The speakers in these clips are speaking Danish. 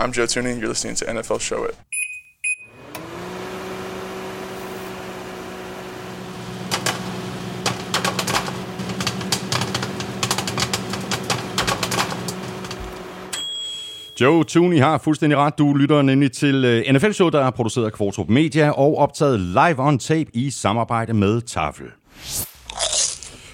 I'm Joe Tooney, and you're listening to NFL Show It. Joe Tooney har fuldstændig ret. Du lytter nemlig til øh, NFL-show, der er produceret af Kvartrup Media og optaget live on tape i samarbejde med Tafel.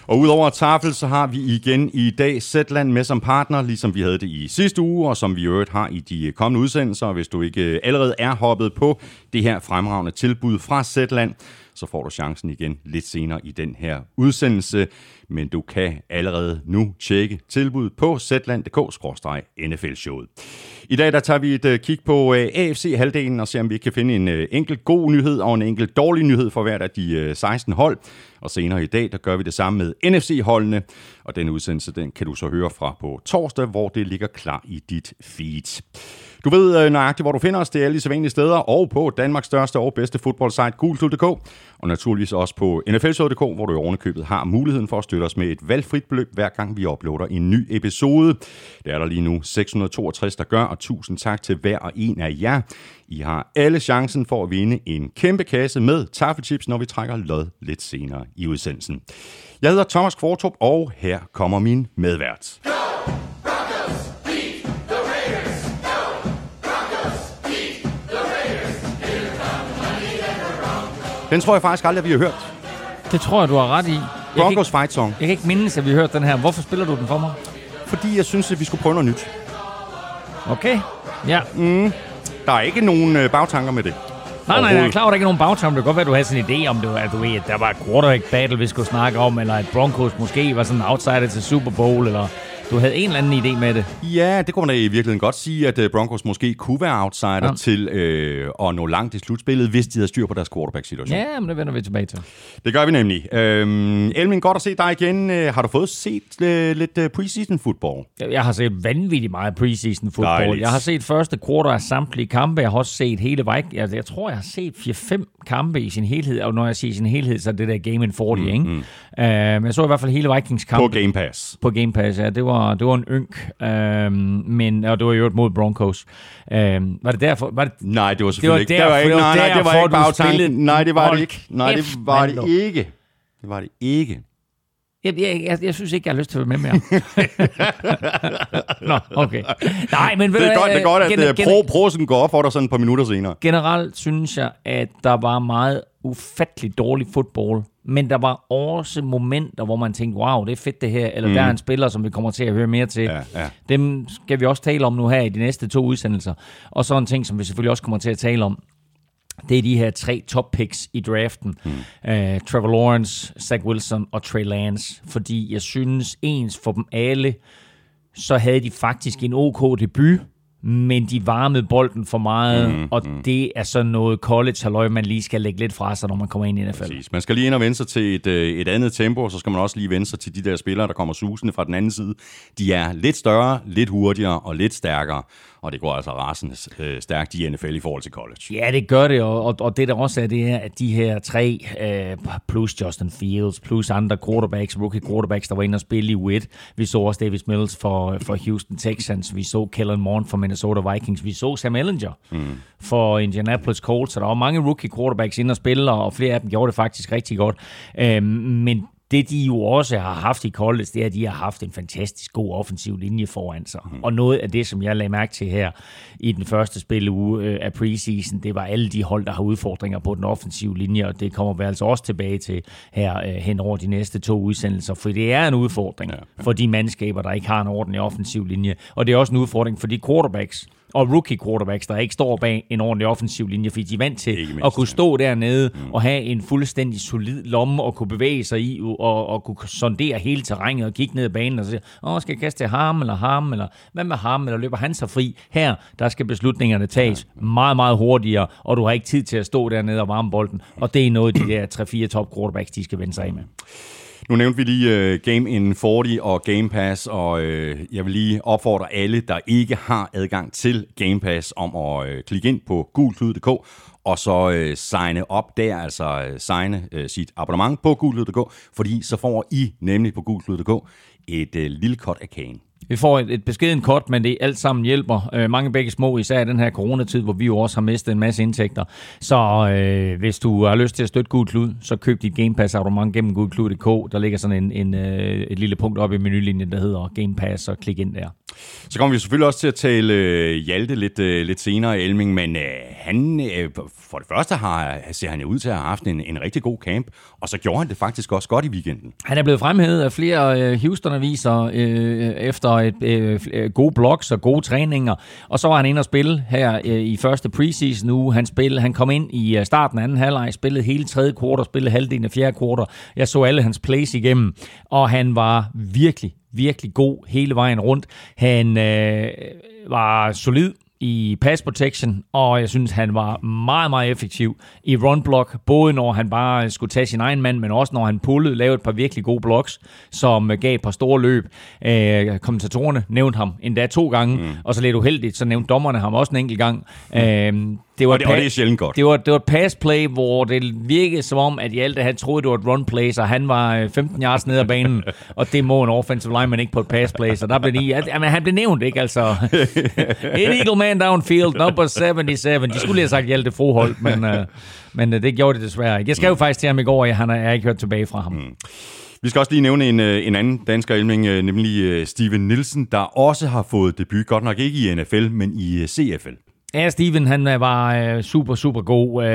Og udover Tafel, så har vi igen i dag Zetland med som partner, ligesom vi havde det i sidste uge, og som vi i øvrigt har i de øh, kommende udsendelser. Hvis du ikke øh, allerede er hoppet på det her fremragende tilbud fra Zetland, så får du chancen igen lidt senere i den her udsendelse. Men du kan allerede nu tjekke tilbuddet på zland.dk-nfl-showet. I dag der tager vi et øh, kig på øh, AFC-halvdelen og ser, om vi kan finde en øh, enkelt god nyhed og en enkelt dårlig nyhed for hvert af de 16 hold. Og senere i dag, der gør vi det samme med NFC-holdene. Og den udsendelse, den kan du så høre fra på torsdag, hvor det ligger klar i dit feed. Du ved øh, nøjagtigt, hvor du finder os. Det er alle de sædvanlige steder, og på Danmarks største og bedste fodboldsite, gultud.dk, og naturligvis også på nflshow.dk, hvor du i ovenikøbet har muligheden for at støtte os med et valgfrit beløb, hver gang vi uploader en ny episode. Det er der lige nu 662, der gør, og tusind tak til hver og en af jer. I har alle chancen for at vinde en kæmpe kasse med taffelchips, når vi trækker lod lidt senere i udsendelsen. Jeg hedder Thomas Kvartrup, og her kommer min medvært. Den tror jeg faktisk aldrig, vi har hørt. Det tror jeg, du har ret i. Jeg Broncos ikke, Fight Song. jeg kan ikke mindes, at vi har hørt den her. Hvorfor spiller du den for mig? Fordi jeg synes, at vi skulle prøve noget nyt. Okay. Ja. Der er ikke nogen øh, bagtanker med det. Nej, nej, jeg er klar over, at der ikke er nogen bagtom. Det kan godt være, at du havde sådan en idé om, det at du ved, at der var et quarterback battle, vi skulle snakke om, eller at Broncos måske var sådan en outsider til Super Bowl, eller du havde en eller anden idé med det. Ja, det kunne man da i virkeligheden godt sige, at øh, Broncos måske kunne være outsider ja. Til øh, at nå langt i slutspillet, hvis de havde styr på deres quarterback-situation. Ja, men det vender vi tilbage til. Det gør vi nemlig. Øhm, Elmin, godt at se dig igen. Øh, Har du fået set øh, lidt øh, preseason football? Jeg, har set vanvittigt meget preseason football. Dejligt. Jeg har set første quarter af samtlige kampe. Jeg har også set hele Viking. Jeg, jeg tror, jeg har set 4-5 kampe i sin helhed. Og når jeg siger i sin helhed, så er det der Game in 40, mm, ikke? Mm. Men jeg så i hvert fald hele Vikings kamp. På Game Pass. på Game Pass, ja. Det var, det var en ynk, øhm, men, og det var jo mod Broncos. Øhm, var det derfor? Var det, Nej, det var selvfølgelig Det var ikke. derfor- det var ikke. var Nej, nej, det var ikke bagtanken. Nej, det var det ikke. Nej, det var det ikke. Det var det ikke. jeg, jeg, jeg, jeg synes ikke, jeg har lyst til at være med mere. Nå, okay. Nej, men ved Det er godt, det er godt at gen- øh, gen- pro, prosen går op for dig sådan et par minutter senere. Generelt synes jeg, at der var meget ufattelig dårlig fodbold, men der var også momenter, hvor man tænkte, wow, det er fedt det her, eller mm. der er en spiller, som vi kommer til at høre mere til. Ja, ja. Dem skal vi også tale om nu her i de næste to udsendelser. Og så en ting, som vi selvfølgelig også kommer til at tale om, det er de her tre top picks i draften. Mm. Uh, Trevor Lawrence, Zach Wilson og Trey Lance. Fordi jeg synes, ens for dem alle, så havde de faktisk en OK debut, men de varmede bolden for meget, mm, og mm. det er sådan noget college halløj, man lige skal lægge lidt fra sig, når man kommer ind i NFL. Præcis. Man skal lige ind og vende sig til et, øh, et andet tempo, og så skal man også lige vende sig til de der spillere, der kommer susende fra den anden side. De er lidt større, lidt hurtigere og lidt stærkere, og det går altså rasende øh, stærkt i NFL i forhold til college. Ja, det gør det, og, og, og det der også er, det er, at de her tre, øh, plus Justin Fields, plus andre quarterbacks, rookie quarterbacks, der var inde og spille i WIT. Vi så også Davis Mills for, for Houston Texans, vi så Kellen Moore for Minnesota Vikings, vi så Sam Ellinger mm. for Indianapolis Colts, så der var mange rookie quarterbacks inde og spille, og flere af dem gjorde det faktisk rigtig godt. Øh, men det de jo også har haft i college, det er, at de har haft en fantastisk god offensiv linje foran sig. Mm. Og noget af det, som jeg lagde mærke til her i den første spilleuge øh, af preseason, det var alle de hold, der har udfordringer på den offensive linje, og det kommer vi altså også tilbage til her øh, hen over de næste to udsendelser, for det er en udfordring ja, ja. for de mandskaber, der ikke har en ordentlig offensiv linje, og det er også en udfordring for de quarterbacks, og rookie quarterbacks, der ikke står bag en ordentlig offensiv linje, fordi de er vant til mindst, at kunne stå dernede mm. og have en fuldstændig solid lomme og kunne bevæge sig i og, og kunne sondere hele terrænet og kigge ned ad banen og sige, åh, skal jeg kaste til ham eller ham, eller hvad med ham, eller løber han sig fri? Her, der skal beslutningerne tages meget, meget hurtigere, og du har ikke tid til at stå dernede og varme bolden, og det er noget, de der 3-4 top quarterbacks, de skal vende sig af med. Nu nævnte vi lige uh, Game in 40 og Game Pass, og uh, jeg vil lige opfordre alle, der ikke har adgang til Game Pass, om at uh, klikke ind på gulklyd.dk og så øh, signe op der, altså øh, signe øh, sit abonnement på gulklyd.dk, fordi så får I nemlig på gulklyd.dk et øh, lille cut af kagen. Vi får et, et beskeden kort, men det alt sammen hjælper øh, mange begge små, især i den her coronatid, hvor vi jo også har mistet en masse indtægter. Så øh, hvis du har lyst til at støtte Gud Klud, så køb dit Game Pass abonnement gennem gudklud.dk. Der ligger sådan en, en, øh, et lille punkt op i menulinjen, der hedder Game Pass, og klik ind der. Så kommer vi selvfølgelig også til at tale øh, Hjalte lidt, øh, lidt senere, Elming, men øh, han, øh, for det første har, ser han jo ud til at have haft en, en rigtig god camp, og så gjorde han det faktisk også godt i weekenden. Han er blevet fremhævet af flere øh, Houston-aviser øh, efter et, øh, øh gode blocks og gode træninger. Og så var han inde og spille her øh, i første preseason nu. Han, spillede, han kom ind i øh, starten af anden halvleg, spillede hele tredje kvartal, spillede halvdelen af fjerde kvartal. Jeg så alle hans plays igennem, og han var virkelig, virkelig god hele vejen rundt. Han øh, var solid i pass protection, og jeg synes, han var meget, meget effektiv i run block, både når han bare skulle tage sin egen mand, men også når han pullede, lavede et par virkelig gode blocks, som gav et par store løb. Øh, kommentatorerne nævnte ham endda to gange, mm. og så lidt uheldigt, så nævnte dommerne ham også en enkelt gang. Mm. Øh, det var Og det, og det er sjældent godt. det var, det var et pass play, hvor det virkede som om, at Hjalte han troede, det var et run play, så han var øh, 15 yards ned ad banen, og det må en offensive lineman ikke på et pass play, så der blev lige, at, jamen, han blev nævnt, ikke? Altså, illegal man downfield, number 77. De skulle lige have sagt Hjalte Froholt, men, uh, men uh, det gjorde det desværre ikke. Jeg skrev faktisk til ham i går, og han har, jeg har ikke hørt tilbage fra ham. Mm. Vi skal også lige nævne en, øh, en anden dansker, Elming, øh, nemlig øh, Steven Nielsen, der også har fået debut, godt nok ikke i NFL, men i øh, CFL. Ja, Steven, han øh, var øh, super, super god. Øh,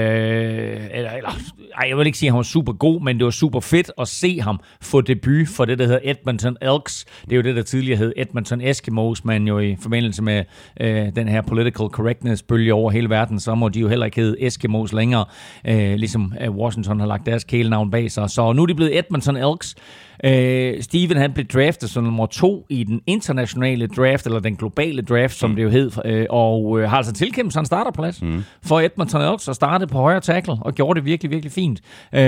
eller, eller, ej, jeg vil ikke sige, at han var super god, men det var super fedt at se ham få debut for det, der hedder Edmonton Elks. Det er jo det, der tidligere hed Edmonton Eskimos, men jo i forbindelse med øh, den her political correctness-bølge over hele verden, så må de jo heller ikke hedde Eskimos længere, øh, ligesom øh, Washington har lagt deres kælenavn bag sig. Så nu er de blevet Edmonton Elks. Øh, Steven han blev draftet som nummer to i den internationale draft, eller den globale draft, som mm. det jo hed, øh, og øh, har altså tilkæmpet sig en starterplads mm. for Edmonton Elks og startede på højre tackle, og gjorde det virkelig, virkelig fint. Øh,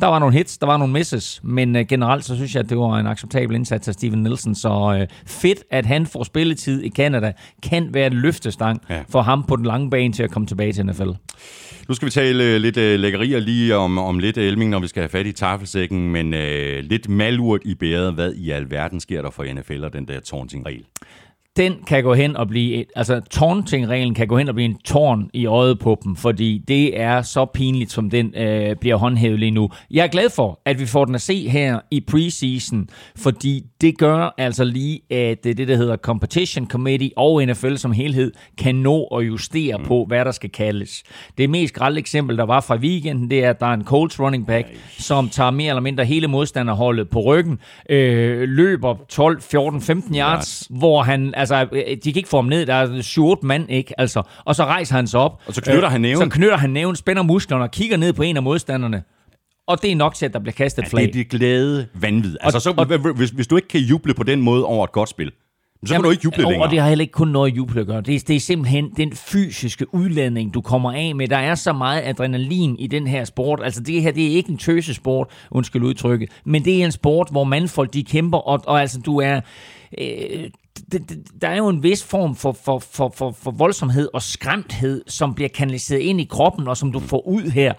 der var nogle hits, der var nogle misses, men øh, generelt så synes jeg, at det var en acceptabel indsats af Steven Nielsen, så øh, fedt, at han får spilletid i Canada, kan være et løftestang ja. for ham på den lange bane til at komme tilbage til NFL. Nu skal vi tale øh, lidt øh, lækkerier lige om, om lidt, Elming, når vi skal have fat i tafelsækken, men øh, lidt malurt i bæret. Hvad i alverden sker der for NFL og den der taunting-regel? Den kan gå hen og blive, et, altså taunting-reglen kan gå hen og blive en tårn i øjet på dem, fordi det er så pinligt, som den øh, bliver håndhævet lige nu. Jeg er glad for, at vi får den at se her i preseason, fordi det gør altså lige, at det, det der hedder Competition Committee og NFL som helhed, kan nå at justere mm. på, hvad der skal kaldes. Det mest grælde eksempel, der var fra weekenden, det er, at der er en Colts running back, Ej. som tager mere eller mindre hele modstanderholdet på ryggen, øh, løber 12, 14, 15 yards, yes. hvor han altså, de kan ikke få ham ned, der er 7 mand, ikke? Altså, og så rejser han sig op. Og så knytter han næven. Så knytter han næven, spænder musklerne og kigger ned på en af modstanderne. Og det er nok til, at der bliver kastet et Ja, flag. det er det glæde vanvid. Altså, så, og- hvis, hvis du ikke kan juble på den måde over et godt spil, så kan du ikke juble og, længere. Og det har heller ikke kun noget at juble at gøre. Det er, det er simpelthen den fysiske udladning, du kommer af med. Der er så meget adrenalin i den her sport. Altså det her, det er ikke en tøsesport, undskyld udtrykket, men det er en sport, hvor mandfolk de kæmper, og, og altså du er... Øh, det, det, der er jo en vis form for, for, for, for, for voldsomhed og skræmthed, som bliver kanaliseret ind i kroppen, og som du får ud her.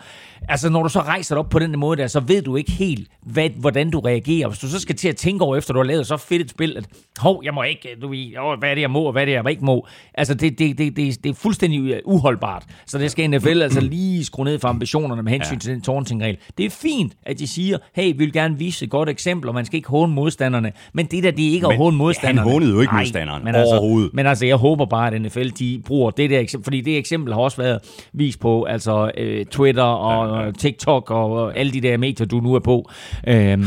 Altså, når du så rejser dig op på den måde der, så ved du ikke helt, hvad, hvordan du reagerer. Hvis du så skal til at tænke over, efter du har lavet så fedt et spil, at hov, jeg må ikke, du ved, åh, hvad er det, jeg må, og hvad er det, jeg ikke må. Altså, det, det, det, det, det er fuldstændig uholdbart. Så det skal NFL altså lige skrue ned for ambitionerne med hensyn ja. til den taunting-regel. Det er fint, at de siger, hey, vi vil gerne vise et godt eksempel, og man skal ikke håne modstanderne. Men det der, det er ikke at Men håne modstanderne. han hånede jo ikke Nej, modstanderen men altså, overhovedet. Men altså, jeg håber bare, at NFL de bruger det der eksempel, fordi det eksempel har også været vist på altså, øh, Twitter og ja, ja. TikTok og alle de der medier, du nu er på. Øhm,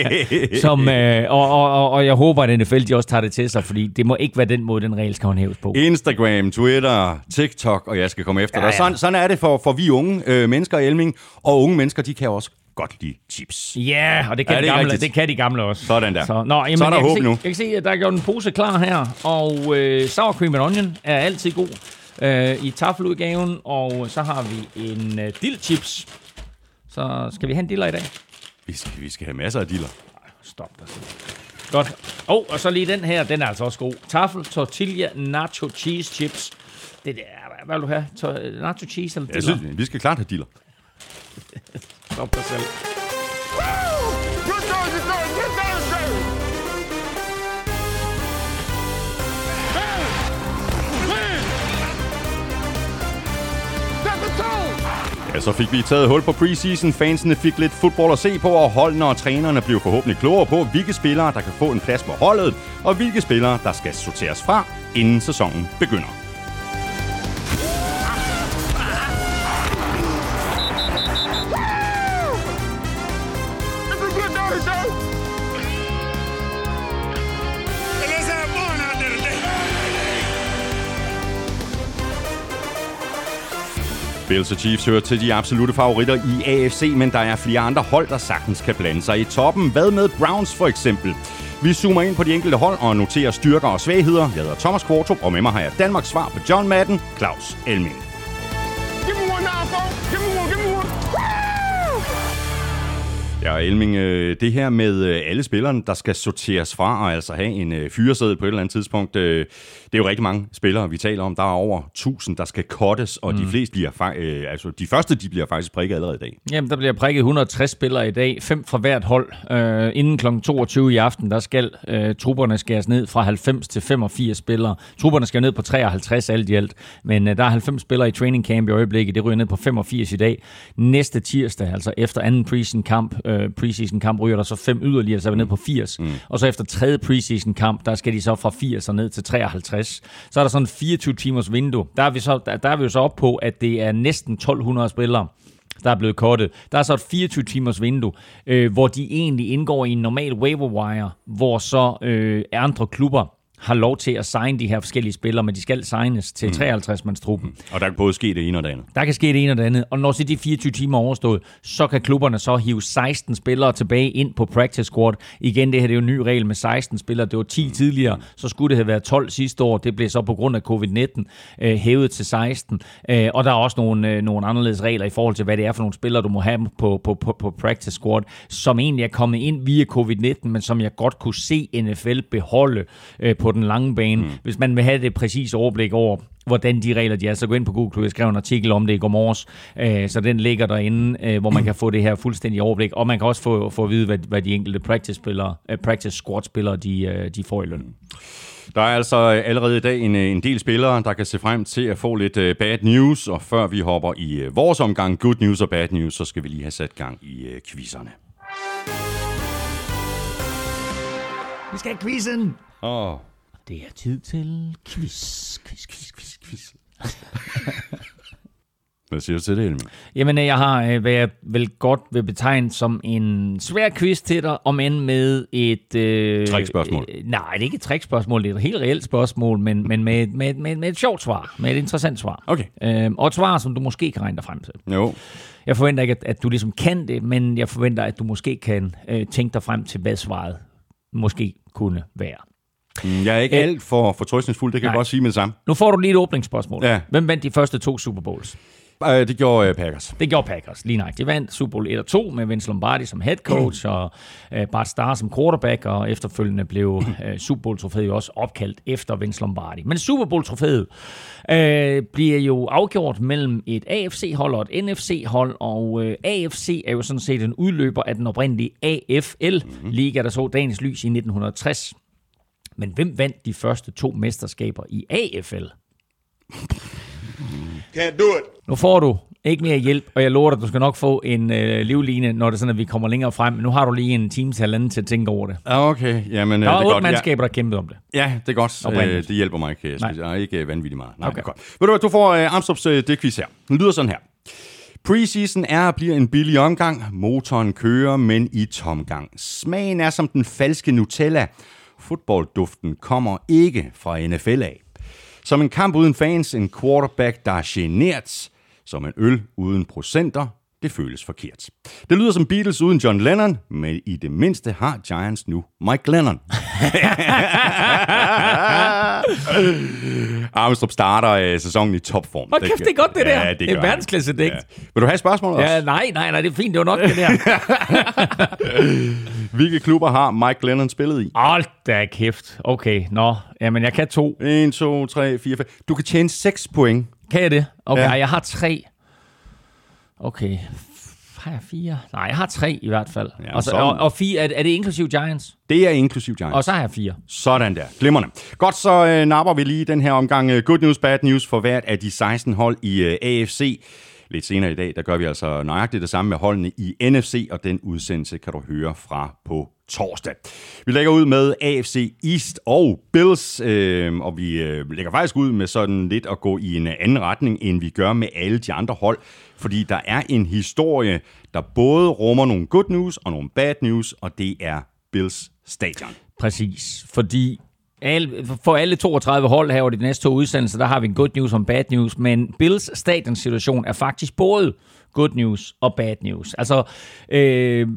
som, øh, og, og, og, og jeg håber, at NFL de også tager det til sig, fordi det må ikke være den måde, den regel skal håndhæves på. Instagram, Twitter, TikTok, og jeg skal komme efter Ja, dig. ja. Sådan, sådan er det for, for vi unge øh, mennesker i Elming, og unge mennesker, de kan også godt lide chips. Ja, og det kan, Ja, det de, gamle, rigtigt. det kan de gamle også. Sådan der. Så, nå, jamen, Så er der jeg kan håb se, nu. Jeg kan se, at der er gjort en pose klar her, og øh, sour cream and onion er altid god øh, i taffeludgaven, og så har vi en øh, dillchips. Så skal vi have en diller i dag? Vi skal, vi skal have masser af diller. Stop dig. Godt. Oh, og så lige den her, den er altså også god. Tafel tortilla nacho cheese chips. Det der, hvad vil du have? To- Nacho cheese eller Jeg diller? synes, vi skal klart have dealer. Stop dig selv. Good Ja, så fik vi taget hul på preseason. Fansene fik lidt fodbold at se på, og holdene og trænerne blev forhåbentlig klogere på, hvilke spillere, der kan få en plads på holdet, og hvilke spillere, der skal sorteres fra, inden sæsonen begynder. Bills og Chiefs hører til de absolute favoritter i AFC, men der er flere andre hold, der sagtens kan blande sig i toppen. Hvad med Browns for eksempel? Vi zoomer ind på de enkelte hold og noterer styrker og svagheder. Jeg hedder Thomas Kvartrup, og med mig har jeg Danmarks svar på John Madden, Claus Elming. Give me one now. Give Ja, Elming, øh, det her med øh, alle spillerne, der skal sorteres fra og altså have en øh, fyreseddel på et eller andet tidspunkt, det er jo rigtig mange spillere, vi taler om. Der er over 1000, der skal cuttes, og mm. de fleste bliver altså de første, de bliver faktisk prikket allerede i dag. Jamen, der bliver prikket 160 spillere i dag, fem fra hvert hold. Øh, inden kl. 22 i aften, der skal øh, trupperne skæres ned fra 90 til 85 spillere. Trupperne skal ned på 53 alt i alt, men øh, der er 90 spillere i training camp i øjeblikket. Det ryger ned på 85 i dag. Næste tirsdag, altså efter anden preseason kamp, øh, preseason kamp ryger der så fem yderligere, så er vi ned på 80. Mm. Og så efter tredje preseason kamp, der skal de så fra 80 og ned til 53. Så er der sådan en 24 timers vindue. Der er vi, så, der, der er vi jo så op på, at det er næsten 1200 spillere, der er blevet kortet. Der er så et 24 timers vindue, øh, hvor de egentlig indgår i en normal waiver wire, hvor så øh, andre klubber har lov til at signe de her forskellige spillere, men de skal signes til 53-mandstruppen. Og der kan både ske det ene og det andet. Der kan ske det ene og det andet, og når så de 24 timer er overstået, så kan klubberne så hive 16 spillere tilbage ind på practice squad. Igen, det her det er jo en ny regel med 16 spillere. Det var 10 tidligere, så skulle det have været 12 sidste år. Det blev så på grund af covid-19 øh, hævet til 16. Øh, og der er også nogle, øh, nogle anderledes regler i forhold til, hvad det er for nogle spillere, du må have på, på, på, på practice squad, som egentlig er kommet ind via covid-19, men som jeg godt kunne se NFL beholde øh, på den lange bane. Mm. Hvis man vil have det præcise overblik over, hvordan de regler de er, så gå ind på Google. Jeg skrev en artikel om det i går morges, øh, så den ligger derinde, øh, hvor man kan få det her fuldstændig overblik, og man kan også få, få at vide, hvad, hvad de enkelte practice-spillere, øh, practice squad-spillere, de, øh, de får i løn. Der er altså allerede i dag en, øh, en del spillere, der kan se frem til at få lidt uh, bad news, og før vi hopper i uh, vores omgang good news og bad news, så skal vi lige have sat gang i uh, quizzerne. Vi skal have quizzen! Åh, Det er tid til quiz, quiz, quiz, quiz, quiz. hvad siger du til det, Elming? Jamen, jeg har, øh, hvad jeg vel godt vil betegne som en svær quiz til dig, om end med et... Øh, Trickspørgsmål. Øh, nej, det er ikke et trickspørgsmål, det er et helt reelt spørgsmål, men, men med, med, med, med et sjovt svar, med et interessant svar. Okay. Øh, og et svar, som du måske kan regne dig frem til. Jo, Jeg forventer ikke, at, at du ligesom kan det, men jeg forventer, at du måske kan øh, tænke dig frem til, hvad svaret måske kunne være. Mm, jeg er ikke Øh, alt for fortrøstningsfuld, det kan jeg nej. godt sige med det samme. Nu får du lige et åbningsspørgsmål. Ja. Hvem vandt de første to Super Bowls? Uh, det gjorde uh, Packers. Det gjorde Packers, lige nok. De vandt Super Bowl 1 og 2 med Vince Lombardi som head coach og uh, Bart Starr som quarterback, og efterfølgende blev Super Bowl-trofæet jo også opkaldt efter Vince Lombardi. Men Super Bowl-trofæet uh, bliver jo afgjort mellem et AFC-hold og et NFC-hold, og uh, AFC er jo sådan set en udløber af den oprindelige AFL-liga, der så dagens lys i 1960. Men hvem vandt de første to mesterskaber i AFL? Can't do it. Nu får du ikke mere hjælp, og jeg lover dig, at du skal nok få en øh, livline, når det er sådan, at vi kommer længere frem. Men nu har du lige en time til halvanden til at tænke over det. Ah, Okay, jamen Der uh, er det er otte godt. mandskaber, der kæmpede om det. Ja, det er godt. Uh, det hjælper mig ikke, Nej. Nej. ikke uh, vanvittigt meget. Nej, Okay. godt. Ved du hvad, du får uh, Amstrup's uh, det quiz her. Den lyder sådan her. Preseason er og bliver en billig omgang. Motoren kører, men i tomgang. Smagen er som den falske Nutella. Fodboldduften kommer ikke fra NFL af. Som en kamp uden fans, en quarterback, der er genert. Som en øl uden procenter det føles forkert. Det lyder som Beatles uden John Lennon, men i det mindste har Giants nu Mike Lennon. Armstrong starter øh, sæsonen i topform. Hold kæft, det er godt, det der. Det er gør et han. verdensklasse digt. Vil du have spørgsmål også? Ja, nej, nej, nej, det er fint. Det var nok det der. Hvilke klubber har Mike Lennon spillet i? Hold da kæft. Okay, nå. Jamen, jeg kan to. 1, 2, 3, 4, 5. Du kan tjene 6 point. Kan jeg det? Okay, Ja. ja. jeg har tre. Okay. Har jeg fire? Nej, jeg har tre i hvert fald. Ja, og, så, og, og fire, er, er det inklusiv Giants? Det er inklusiv Giants. Og så har jeg fire. Sådan der. Glimrende. Godt, så øh, napper vi lige den her omgang øh, good news, bad news for hvert af de 16 hold i øh, AFC. Lidt senere i dag, der gør vi altså nøjagtigt det samme med holdene i NFC, og den udsendelse kan du høre fra på torsdag. Vi lægger ud med AFC East og Bills, øh, og vi øh, lægger faktisk ud med sådan lidt at gå i en anden retning, end vi gør med alle de andre hold, fordi der er en historie, der både rummer nogle good news og nogle bad news, og det er Bills stadion. Præcis. Fordi for alle 32 hold her over de næste to udsendelser, der har vi en good news og en bad news, men Bills stadionsituation er faktisk både good news og bad news. Altså, øh,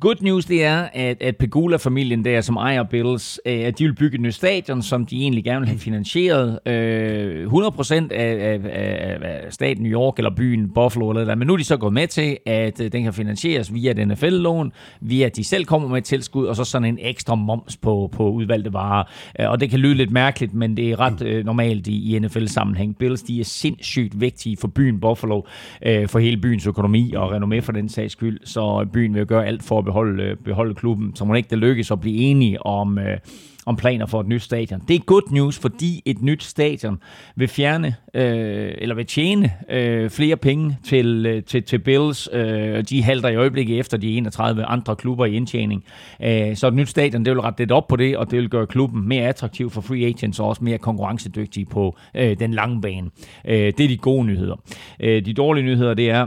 good news det er, at, at Pegula-familien der, som ejer Bills, øh, at de vil bygge et nyt stadion, som de egentlig gerne vil have finansieret. Øh, 100% af, af, af, af staten New York eller byen Buffalo eller der, men nu er de så gået med til, at øh, den kan finansieres via den NFL-lån, via at de selv kommer med et tilskud, og så sådan en ekstra moms på, på udvalgte varer. Øh, Og det kan lyde lidt mærkeligt, men det er ret øh, normalt i, i NFL-sammenhæng. Bills, de er sindssygt vigtige for byen Buffalo, øh, for hele byens økonomi og renommé for den sags skyld, så byen vil gøre alt for at beholde, beholde klubben, så må ikke det lykkes at blive enige om, øh, om planer for et nyt stadion. Det er good news, fordi et nyt stadion vil fjerne, øh, eller vil tjene øh, flere penge til, øh, til, til Bills. Øh, de halter i øjeblikket efter de 31 andre klubber i indtjening. Øh, så et nyt stadion, det vil rette lidt op på det, og det vil gøre klubben mere attraktiv for free agents, og også mere konkurrencedygtig på øh, den lange bane. Øh, det er de gode nyheder. Øh, de dårlige nyheder, det er,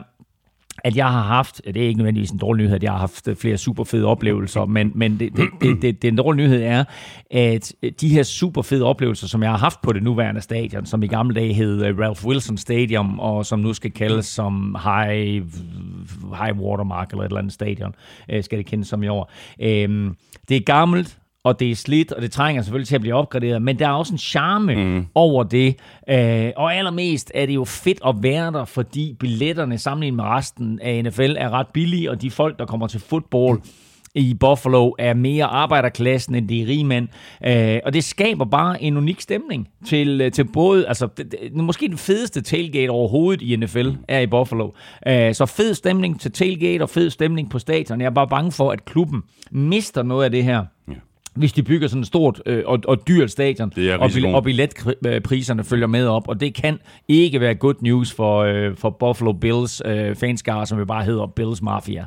at jeg har haft, det er ikke nødvendigvis en dårlig nyhed, at jeg har haft øh, flere super fede oplevelser, men, men det, det, det, det, den dårlige nyhed er, at øh, de her super fede oplevelser, som jeg har haft på det nuværende stadion, som i gamle dage hed øh, Ralph Wilson Stadium, og som nu skal kaldes som High, high Watermark eller et eller andet stadion, skal det kendes som i år. Øhm, det er gammelt, og det er slidt, og det trænger selvfølgelig til at blive opgraderet, men der er også en charme mm. over det. Øh, og allermest er det jo fedt at være der, fordi billetterne sammenlignet med resten af NFL er ret billige, og de folk, der kommer til fodbold, i Buffalo er mere arbejderklassen end de rige mænd. Øh, og det skaber bare en unik stemning til, øh, til både, altså det, det, måske den fedeste tailgate overhovedet i NFL er i Buffalo. Øh, så fed stemning til tailgate og fed stemning på stadion. Jeg er bare bange for, at klubben mister noget af det her. Ja. Hvis de bygger sådan et stort øh, og, og dyrt stadion, og, bil- og billetpriserne følger med op, og det kan ikke være good news for, øh, for Buffalo Bills øh, fanskare, som jo bare hedder Bills Mafia.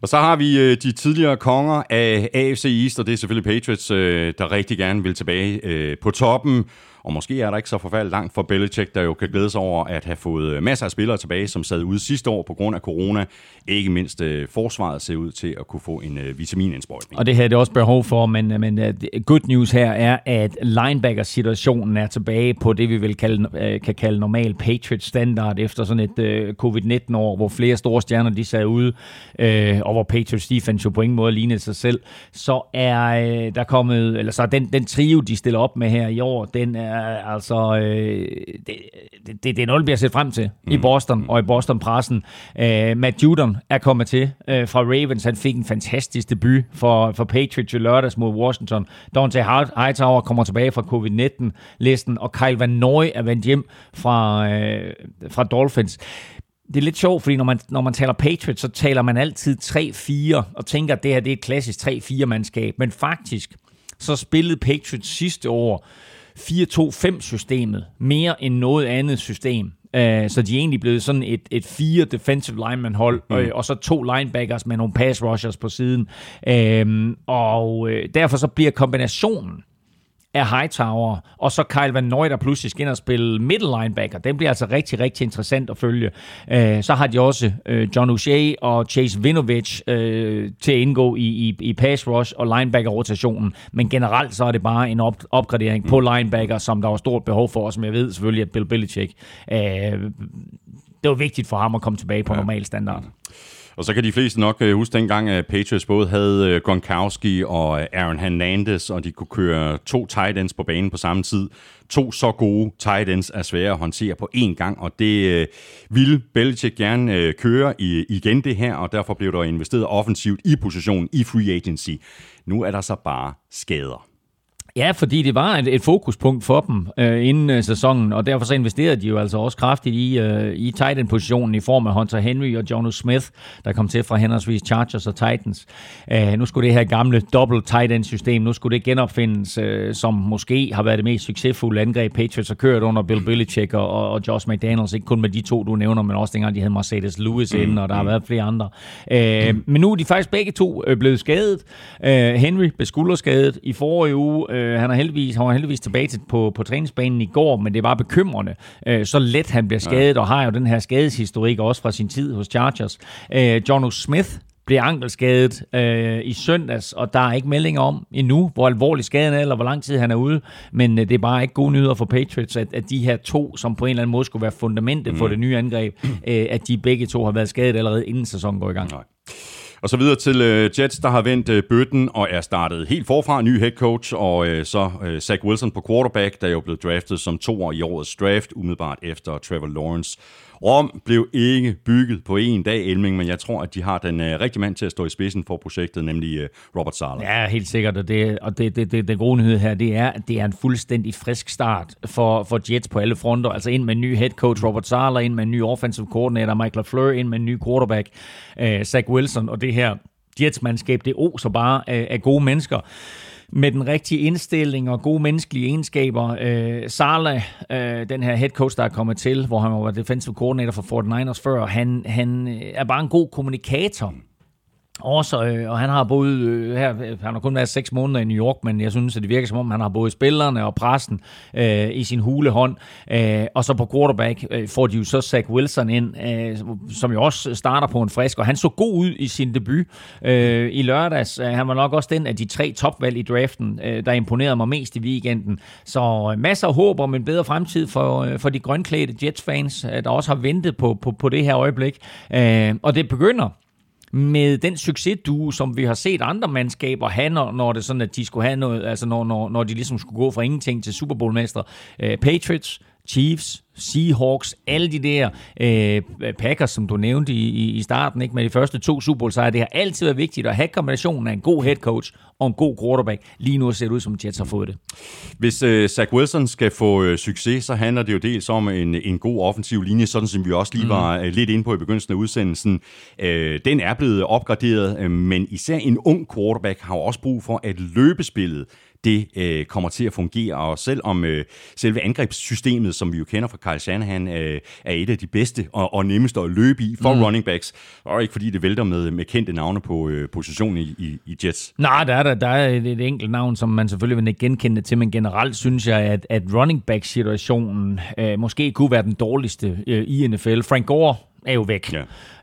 Og så har vi øh, de tidligere konger af AFC East, og det er selvfølgelig Patriots, øh, der rigtig gerne vil tilbage øh, på toppen. Og måske er der ikke så forfærdeligt langt for Belichick, der jo kan glæde sig over at have fået øh, masser af spillere tilbage, som sad ude sidste år på grund af corona. Ikke mindst øh, forsvaret ser ud til at kunne få en øh, vitaminindsprøjtning. Og det havde det også behov for, men, øh, men uh, good news her er, at linebacker-situationen er tilbage på det, vi vil kalde, uh, kan kalde normal Patriots-standard efter sådan et uh, covid-19-år, hvor flere store stjerner de sad ude, uh, og hvor Patriots defense jo på ingen måde lignede sig selv. Så er uh, der kommet, eller så er den, den trio, de stiller op med her i år, den er altså, uh, det, det, det er noget, bliver set frem til mm. i Boston og i Boston-pressen. Uh, Matt Judon er kommet til uh, fra Ravens. Han fik en fantastisk debut for, for Patriots i lørdags mod Washington. Dante Hightower kommer tilbage fra covid-19-listen, og Kyle Van Noy er vendt hjem fra, uh, fra Dolphins. Det er lidt sjovt, fordi når man, når man taler Patriots, så taler man altid 3-4, og tænker, at det her det er et klassisk 3-4-mandskab. Men faktisk, så spillede Patriots sidste år 4-2-5-systemet mere end noget andet system. Uh, så de er egentlig blevet sådan et, et fire defensive lineman hold, mm. og, og så to linebackers med nogle pass rushers på siden. Uh, og uh, derfor så bliver kombinationen af Hightower, og så Kyle Van Noy, der pludselig skal ind og spille middle linebacker. Den bliver altså rigtig, rigtig interessant at følge. Øh, så har de også øh, John O'Shea og Chase Vinovich øh, til at indgå i, i, i pass rush og linebacker-rotationen, men generelt så er det bare en op, opgradering på linebacker, som der var stort behov for, og som jeg ved selvfølgelig, at Bill Belichick øh, det var vigtigt for ham at komme tilbage på ja. normal standard. Og så kan de fleste nok øh, huske dengang, at Patriots både havde øh, Gronkowski og øh, Aaron Hernandez, og de kunne køre to tight ends på banen på samme tid. To så gode tight ends er svære at håndtere på én gang, og det øh, ville Belichick gerne øh, køre i, igen det her, og derfor blev der investeret offensivt i positionen i free agency. Nu er der så bare skader. Ja, fordi det var et, et fokuspunkt for dem øh, inden øh, sæsonen, og derfor så investerede de jo altså også kraftigt i, øh, i tight end-positionen i form af Hunter Henry og Jono Smith, der kom til fra henholdsvis Chargers og Titans. Øh, nu skulle det her gamle double tight end-system, nu skulle det genopfindes, øh, som måske har været det mest succesfulde angreb Patriots har kørt under Bill Belichick og, og Josh McDaniels, ikke kun med de to, du nævner, men også dengang de havde Mercedes Lewis inden, og der har været flere andre. Øh, men nu er de faktisk begge to øh, blevet skadet. Øh, Henry blev skulderskadet i forrige uge, øh, han, er heldigvis, han var heldigvis tilbage til, på, på træningsbanen i går, men det var bekymrende. Øh, så let han bliver skadet, ja. og har jo den her skadeshistorik også fra sin tid hos Chargers. Øh, Jono Smith blev ankelskadet øh, i søndags, og der er ikke meldinger om endnu, hvor alvorlig skaden er, eller hvor lang tid han er ude. Men øh, det er bare ikke gode nyheder for Patriots, at, at de her to, som på en eller anden måde skulle være fundamentet mm. for det nye angreb, øh, at de begge to har været skadet allerede inden sæsonen går i gang. Nej. Og så videre til øh, Jets, der har vendt øh, bøtten og er startet helt forfra, ny head coach, og øh, så øh, Zach Wilson på quarterback, der er jo blevet draftet som toer i årets draft, umiddelbart efter Trevor Lawrence. Rom blev ikke bygget på en dag, Elming, men jeg tror, at de har den uh, rigtige mand til at stå i spidsen for projektet, nemlig uh, Robert Sala. Ja, helt sikkert, og, det, og det, det, det, det gode nyhed her, det er, at det er en fuldstændig frisk start for, for Jets på alle fronter. Altså ind med en ny head coach, Robert Sala, ind med en ny offensive coordinator, Michael Fleur, ind med en ny quarterback, uh, Zach Wilson, og det her Jets-mandskab, det oser bare af, af gode mennesker med den rigtige indstilling og gode menneskelige egenskaber. Øh, Sala, øh, den her head coach, der er kommet til, hvor han var defensive coordinator for 49ers før, han, han er bare en god kommunikator. Også, øh, og han har boet øh, her, han har kun været seks måneder i New York, men jeg synes, at det virker som om, han har både spillerne og pressen øh, i sin hulehånd. Øh, og så på quarterback øh, får de jo så Zach Wilson ind, øh, som jo også starter på en frisk, og han så god ud i sin debut øh, i lørdags. Øh, han var nok også den af de tre topvalg i draften, øh, der imponerede mig mest i weekenden. Så øh, masser af håb om en bedre fremtid for, øh, for de grønklædte Jets-fans, øh, der også har ventet på, på, på det her øjeblik. Øh, og det begynder med den succesdue, som vi har set andre mandskaber have, når, når det sådan, at de skulle have noget, altså når, når, når de ligesom skulle gå fra ingenting til Super Bowl-mester. Uh, øh, Patriots, Chiefs, Seahawks, alle de der øh, Packers, som du nævnte i, i, starten, ikke med de første to Super Bowl sejre, det har altid været vigtigt at have kombinationen af en god head coach og en god quarterback. Lige nu ser det ud som Jets har fået det. Hvis øh, Zach Wilson skal få øh, succes, så handler det jo dels om en, en god offensiv linje, sådan som vi også lige mm. var øh, lidt inde på i begyndelsen af udsendelsen. Øh, den er blevet opgraderet, øh, men især en ung quarterback har også brug for, at løbespillet det øh, kommer til at fungere. Og selvom øh, selve angrebssystemet, som vi jo kender fra Kyle Shanahan, øh, er et af de bedste og, og nemmeste at løbe i for mm. running backs, og ikke fordi det vælter med, med kendte navne på øh, positionen i, i, i Jets. Nej, der er, der, der er et, et enkelt navn, som man selvfølgelig vil genkende til, men generelt synes jeg, at, at running back-situationen øh, måske kunne være den dårligste øh, i NFL. Frank Gore er jo væk.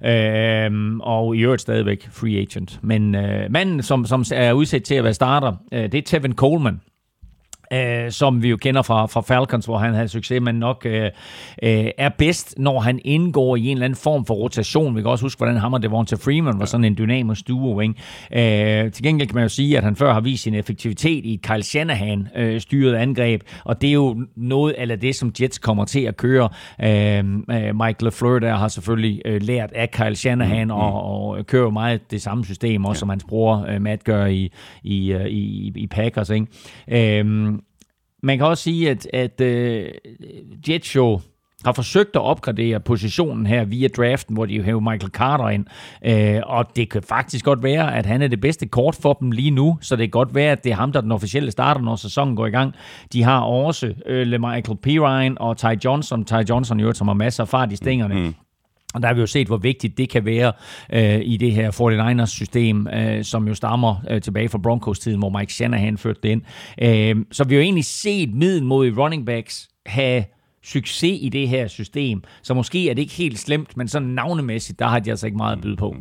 Ja. Øhm, og i øvrigt stadigvæk free agent. Men øh, manden, som, som er udsat til at være starter, øh, det er Tevin Coleman øh, som vi jo kender fra, fra Falcons, hvor han havde succes, men nok øh, øh, er bedst, når han indgår i en eller anden form for rotation. Vi kan også huske, hvordan ham og Devonta Freeman var sådan en dynamisk duo. Ikke? Øh, til gengæld kan man jo sige, at han før har vist sin effektivitet i et Kyle Shanahan-styret øh, angreb, og det er jo noget af det, som Jets kommer til at køre. Øh, øh Mike LaFleur der har selvfølgelig øh, lært af Kyle Shanahan, mm, og, mm. og kører meget det samme system, også ja. som hans bror øh, Matt gør i, i, øh, i, i Packers. Ikke? Øh, man kan også sige, at, at uh, Jet Show har forsøgt at opgradere positionen her via draften, hvor de jo hæver Michael Carter ind. Uh, og det kan faktisk godt være, at han er det bedste kort for dem lige nu, så det kan godt være, at det er ham, der er den officielle starter, når sæsonen går i gang. De har også øh, uh, Michael Pirine og Ty Johnson. Ty Johnson jo, som har masser af fart i stængerne. Mm. mm. Og der har vi jo set, hvor vigtigt det kan være øh, i det her 49ers-system, øh, som jo stammer øh, tilbage fra Broncos-tiden, hvor Mike Shanahan førte det ind. Øh, så vi har jo egentlig set middelmodige running backs have succes i det her system. Så måske er det ikke helt slemt, men sådan navnemæssigt, der har de altså ikke meget at byde på.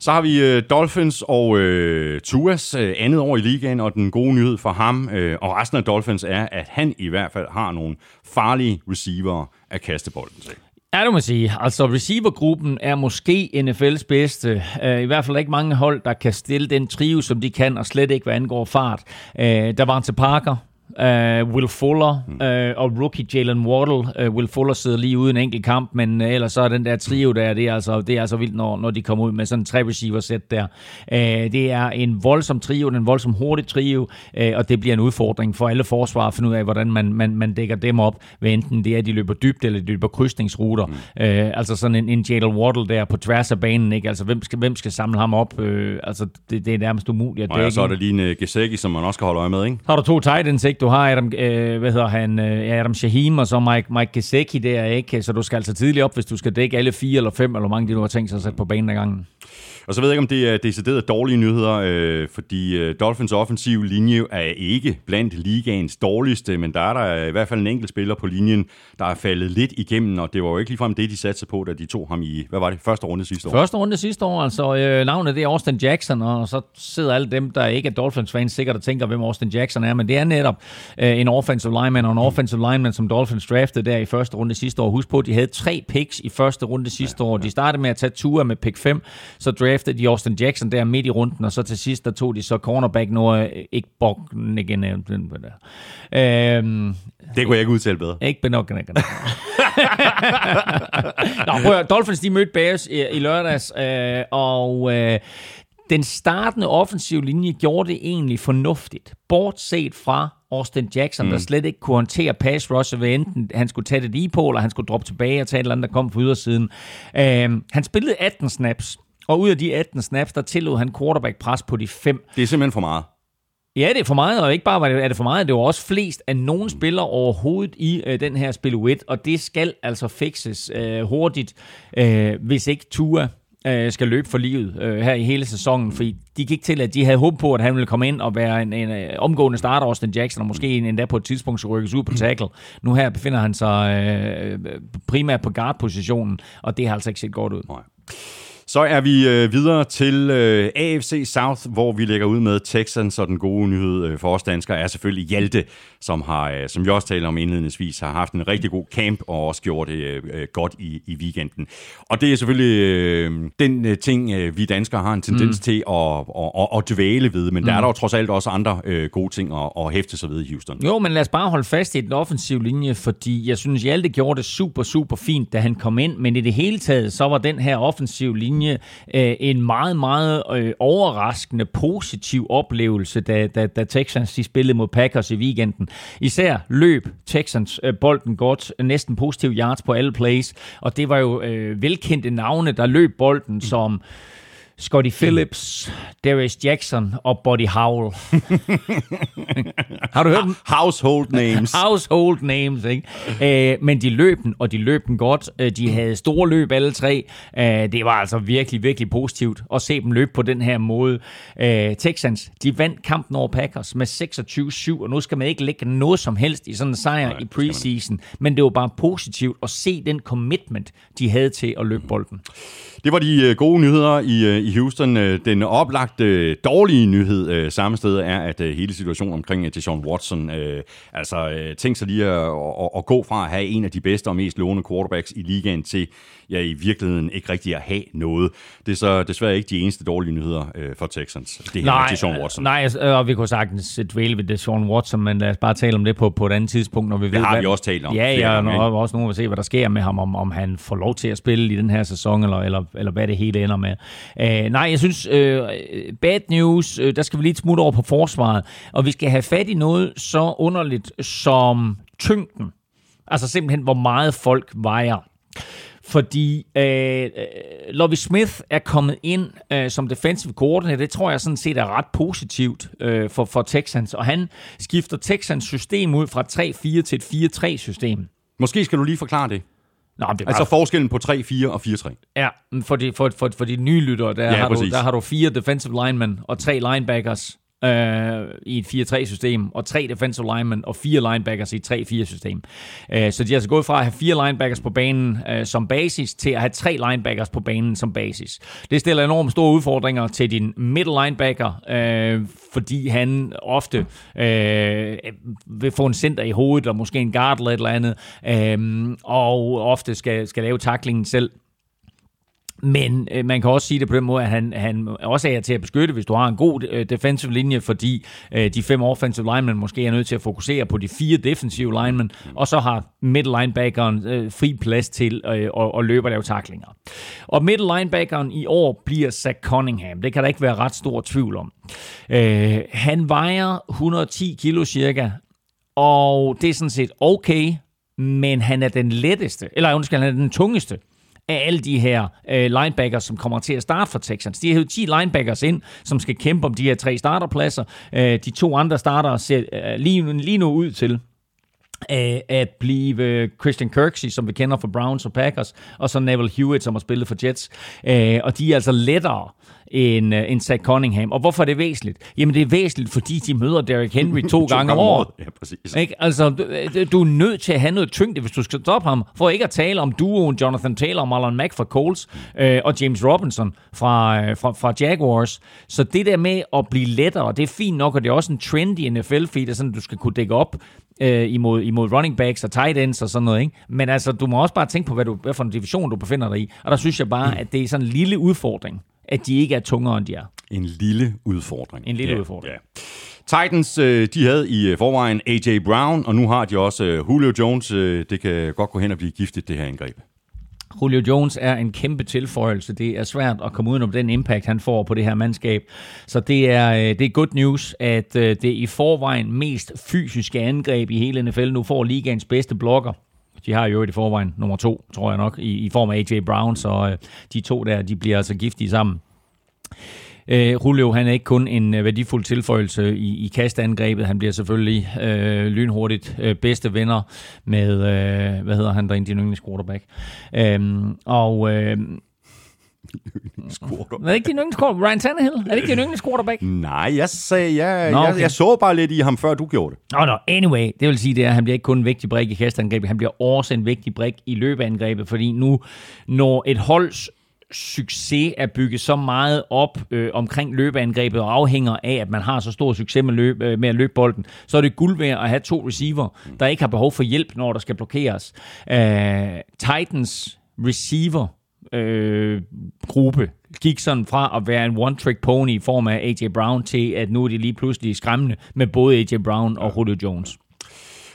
Så har vi øh, Dolphins og øh, Tuas øh, andet år i ligaen, og den gode nyhed for ham øh, og resten af Dolphins er, at han i hvert fald har nogle farlige receiver at kaste bolden til. Ja, det må man sige. Altså, receivergruppen er måske NFL's bedste. Uh, I hvert fald ikke mange hold, der kan stille den trio, som de kan, og slet ikke, hvad angår fart. Øh, uh, der var til Parker, Uh, Will Fuller uh, og rookie Jalen Waddle. Uh, Will Fuller sidder lige ude en enkelt kamp, men uh, ellers så er den der trio der, det er altså, det er altså vildt, når, når de kommer ud med sådan en tre receiver sæt der. Uh, det er en voldsom trio, en voldsom hurtig trio, uh, og det bliver en udfordring for alle forsvar at finde ud af, hvordan man, man, man dækker dem op, hvad enten det er, at de løber dybt, eller de løber krydsningsruter. Mm. Uh, altså sådan en, en Jalen Waddle der på tværs af banen, ikke? Altså hvem skal, hvem skal samle ham op? Uh, altså det, det er nærmest umuligt at Og dække. ja, så er der lige en uh, Gesicki, som man også skal holde øje med, ikke? Har du to tight ends, ikke? Du har Adam, øh, hvad hedder han, øh, Adam Shahim og så Mike, Mike Gesicki der, ikke? Så du skal altså tidligt op, hvis du skal dække alle fire eller fem, eller hvor mange de du har tænkt sig at sætte på banen ad gangen. Og så ved jeg ikke, om det er decideret dårlige nyheder, øh, fordi øh, Dolphins offensiv linje er ikke blandt ligaens dårligste, men der er der i hvert fald en enkelt spiller på linjen, der er faldet lidt igennem, og det var jo ikke ligefrem det, de satte på, da de tog ham i, hvad var det, første runde sidste år? Første runde sidste år, altså øh, navnet det er Austin Jackson, og så sidder alle dem, der ikke er Dolphins-fans, sikkert og tænker, hvem Austin Jackson er, men det er netop øh, en offensive lineman, og en offensive lineman, som Dolphins draftede der i første runde sidste år. Husk på, de havde tre picks i første runde sidste år. De startede med at tage Tua med pick 5, så draftede de Austin Jackson der midt i runden, og så til sidst, der tog de så cornerback Noah ikke Bognigan. Øh, Det kunne jeg ikke udtale bedre. ikke Benokken. Nå, prøv at, Dolphins de mødte Bears i, i lørdags, øh, og øh, den startende offensiv linje gjorde det egentlig fornuftigt, bortset fra Austin Jackson, mm. der slet ikke kunne håndtere pass rush, ved enten han skulle tage det lige på, eller han skulle droppe tilbage og tage et eller andet, der kom på ydersiden. Øh, han spillede 18 snaps, og ud af de 18 snaps, der tillod han quarterback pres på de fem. Det er simpelthen for meget. Ja, det er for meget, og ikke bare var det, er det for meget, det var også flest af nogen spillere overhovedet i øh, den her spiluet, og det skal altså fixes øh, hurtigt, øh, hvis ikke Tua øh, skal løbe for livet øh, her i hele sæsonen, fordi de gik til, at de havde håbet på, at han ville komme ind og være en, en øh, omgående starter, Austin Jackson, og måske endda på et tidspunkt så rykkes ud på tackle. Nu her befinder han sig øh, primært på guard-positionen, og det har altså ikke set godt ud. Nej. Så er vi øh, videre til øh, AFC South, hvor vi lægger ud med Texans, og den gode nyhed øh, for os danskere er selvfølgelig Hjalte, som har, øh, som jeg også talte om indledningsvis, har haft en rigtig god camp og også gjort det øh, øh, godt i, i weekenden. Og det er selvfølgelig øh, den øh, ting, øh, vi danskere har en tendens mm. til at, at, at, at dvæle ved, men mm. der er der jo trods alt også andre øh, gode ting at, at hæfte sig ved i Houston. Jo, men lad os bare holde fast i den offensive linje, fordi jeg synes, Hjalte gjorde det super, super fint, da han kom ind, men i det hele taget, så var den her offensive linje øh, en meget, meget øh, overraskende positiv oplevelse, da, da, da Texans de spillede mod Packers i weekenden. Især løb Texans øh, bolden godt, næsten positiv yards på alle plays, og det var jo øh, velkendte navne, der løb bolden som Scotty Phillips, Darius Jackson og Buddy Howell. Har du hørt dem? Household names. Household names, ikke? Øh, men de løb den, og de løb den godt. Øh, De havde store løb alle tre. Øh, det var altså virkelig, virkelig positivt at se dem løbe på den her måde. Øh, Texans, de vandt kampen over Packers med 26-7, og nu skal man ikke lægge noget som helst i sådan en sejr Nej, i preseason, men det var bare positivt at se den commitment, de havde til at løbe bolden. Det var de øh, gode nyheder i, øh, i Houston. Øh, den oplagte dårlige nyhed øh, samme sted er, at øh, hele situationen omkring Deshaun Watson, altså tænk sig lige at, at, at gå fra at have en af de bedste og mest lovende quarterbacks i ligaen til ja, i virkeligheden ikke rigtig at have noget. Det er så desværre ikke de eneste dårlige nyheder øh, for Texans. Det her med Deshaun Watson. nej, altså, og vi kunne sagtens dvæle ved Deshaun Watson, men lad os bare tale om det på, på et andet tidspunkt, når vi ved, har hvad- vi også talt om Ja, ja, gange, og også nu vil se, hvad der sker med ham, om, om han får lov til at spille i den her sæson, eller, eller, eller hvad det hele ender med. Uh, nej, jeg synes, uh, bad news, uh, der skal vi lige et smut over på forsvaret, og vi skal have fat i noget så underligt som tyngden. Altså simpelthen, hvor meget folk vejer. Fordi øh, øh, Lovie Smith er kommet ind øh, som defensive coordinator. Det tror jeg sådan set er ret positivt øh, for, for Texans. Og han skifter Texans system ud fra et 3-4 til et 4-3-system. Måske skal du lige forklare det. Nå, det er Altså bare, forskellen på 3-4 og 4-3. ja, for de, for, for, for de nye lyttere, der, Ja, har du, der har du fire defensive linemen og tre linebackers øh, i et 4-3-system, og tre defensive linemen og fire linebackers i et 3-4-system. Øh, så de er altså gået fra at have fire linebackers på banen øh, som basis, til at have tre linebackers på banen som basis. Det stiller enormt store udfordringer til din middle linebacker, øh, fordi han ofte øh, vil få en center i hovedet, og måske en guard eller et eller andet, øh, og ofte skal, skal lave tacklingen selv. Men øh, man kan også sige det på den måde, at han, han også er til at beskytte, hvis du har en god øh, defensive linje, fordi øh, de fem offensive linemen måske er nødt til at fokusere på de fire defensive linemen, og så har middle linebackeren øh, fri plads til øh, at, at løbe og lave taklinger. Og middle linebackeren i år bliver Zach Cunningham. Det kan der ikke være ret stor tvivl om. Øh, han vejer 110 kilo cirka, og det er sådan set okay, men han er den letteste, eller undskyld, han er den tungeste af alle de her øh, linebackers, som kommer til at starte for Texans. De har jo 10 linebackers ind, som skal kæmpe om de her tre starterpladser. Øh, de to andre starter ser øh, lige, lige nu ud til at blive øh, Christian Kirksey, som vi kender fra Browns og Packers, og så Neville Hewitt, som har spillet for Jets. Øh, og de er altså lettere end, uh, end Zach Cunningham. Og hvorfor er det væsentligt? Jamen det er væsentligt, fordi de møder Derrick Henry to, to gange om året. Ja, præcis. Ikke? Altså, du, du er nødt til at have noget tyngde, hvis du skal stoppe ham, for ikke at tale om duoen Jonathan Taylor og Marlon Mack fra Coles øh, og James Robinson fra, øh, fra, fra Jaguars. Så det der med at blive lettere, det er fint nok, og det er også en trend i NFL, fordi det er sådan, du skal kunne dække op øh, imod, imod running backs og tight ends og sådan noget. Ikke? Men altså, du må også bare tænke på, hvad, du, hvad for en division du befinder dig i. Og der synes jeg bare, at det er sådan en lille udfordring at de ikke er tungere, end de er. En lille udfordring. En lille ja, udfordring. Ja. Titans, øh, de havde i forvejen A.J. Brown, og nu har de også øh, Julio Jones. Øh, det kan godt gå hen og blive giftigt, det her angreb. Julio Jones er en kæmpe tilføjelse. Det er svært at komme udenom den impact, han får på det her mandskab. Så det er, øh, det er good news, at øh, det i forvejen mest fysiske angreb i hele NFL nu får ligaens bedste blokker. De har jo i forvejen nummer to, tror jeg nok, i, i form af AJ Brown, så øh, de to der, de bliver altså giftige sammen. Øh, Julio, han er ikke kun en øh, værdifuld tilføjelse i, i kastangrebet, han bliver selvfølgelig øh, lynhurtigt øh, bedste venner med, øh, hvad hedder han der, din yndlings quarterback. Øh, og øh, er det ikke din yndlingsquarterback? Ryan Tannehill? Er det ikke din yndlingsquarterback? Nej, jeg, sagde, jeg, Nå, okay. jeg, jeg så bare lidt i ham, før du gjorde det. Nå, oh, no. anyway, det vil sige, det er, at han bliver ikke kun en vigtig brik i kastangrebet, han bliver også en vigtig brik i løbeangrebet, fordi nu, når et holds succes er bygget så meget op øh, omkring løbeangrebet og afhænger af, at man har så stor succes med, løb, øh, med at løbe bolden, så er det guld værd at have to receiver, der ikke har behov for hjælp, når der skal blokeres. Uh, Titans receiver øh, gruppe gik sådan fra at være en one-trick pony i form af A.J. Brown til, at nu er de lige pludselig skræmmende med både A.J. Brown og Julio Jones.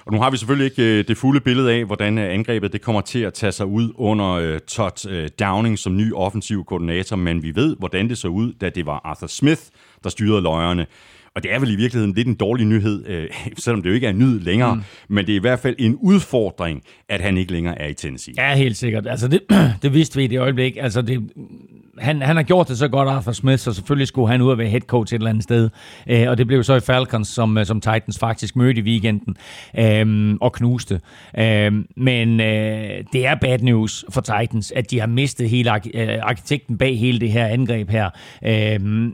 Og nu har vi selvfølgelig ikke øh, det fulde billede af, hvordan øh, angrebet det kommer til at tage sig ud under øh, Todd øh, Downing som ny offensiv koordinator, men vi ved, hvordan det så ud, da det var Arthur Smith, der styrede løjerne. Og det er vel i virkeligheden lidt en dårlig nyhed, øh, selvom det jo ikke er en nyhed længere, mm. men det er i hvert fald en udfordring, at han ikke længere er i Tennessee. Ja, helt sikkert. Altså det, det vidste vi i det øjeblik. Altså det, han, han har gjort det så godt, Arthur Smith, så selvfølgelig skulle han ud og være head coach et eller andet sted. Øh, og det blev så i Falcons, som, øh, som Titans faktisk mødte i weekenden øh, og knuste. Øh, men øh, det er bad news for Titans, at de har mistet hele øh, arkitekten bag hele det her angreb her. Øh,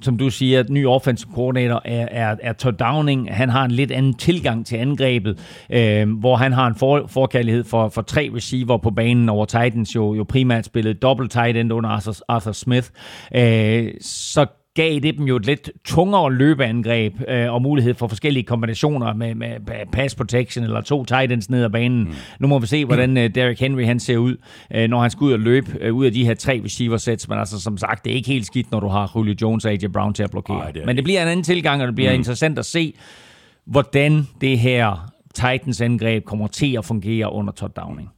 som du siger, ny offensive coordinator er, er, er Todd Downing. Han har en lidt anden tilgang til angrebet, øh, hvor han har en for, forkærlighed for, for tre receiver på banen, over Titans jo, jo primært spillet dobbelt tight end under Arthur, Arthur Smith. Øh, så gav det dem jo et lidt tungere løbeangreb øh, og mulighed for forskellige kombinationer med, med pass protection eller to tight ends ned ad banen. Mm. Nu må vi se, hvordan øh, Derrick Henry han ser ud, øh, når han skal ud og løbe øh, ud af de her tre receiver sets. Men altså, som sagt, det er ikke helt skidt, når du har Julio Jones og AJ Brown til at blokere. Ej, det Men det bliver en anden tilgang, og det bliver mm. interessant at se, hvordan det her Titans angreb kommer til at fungere under Todd Downing.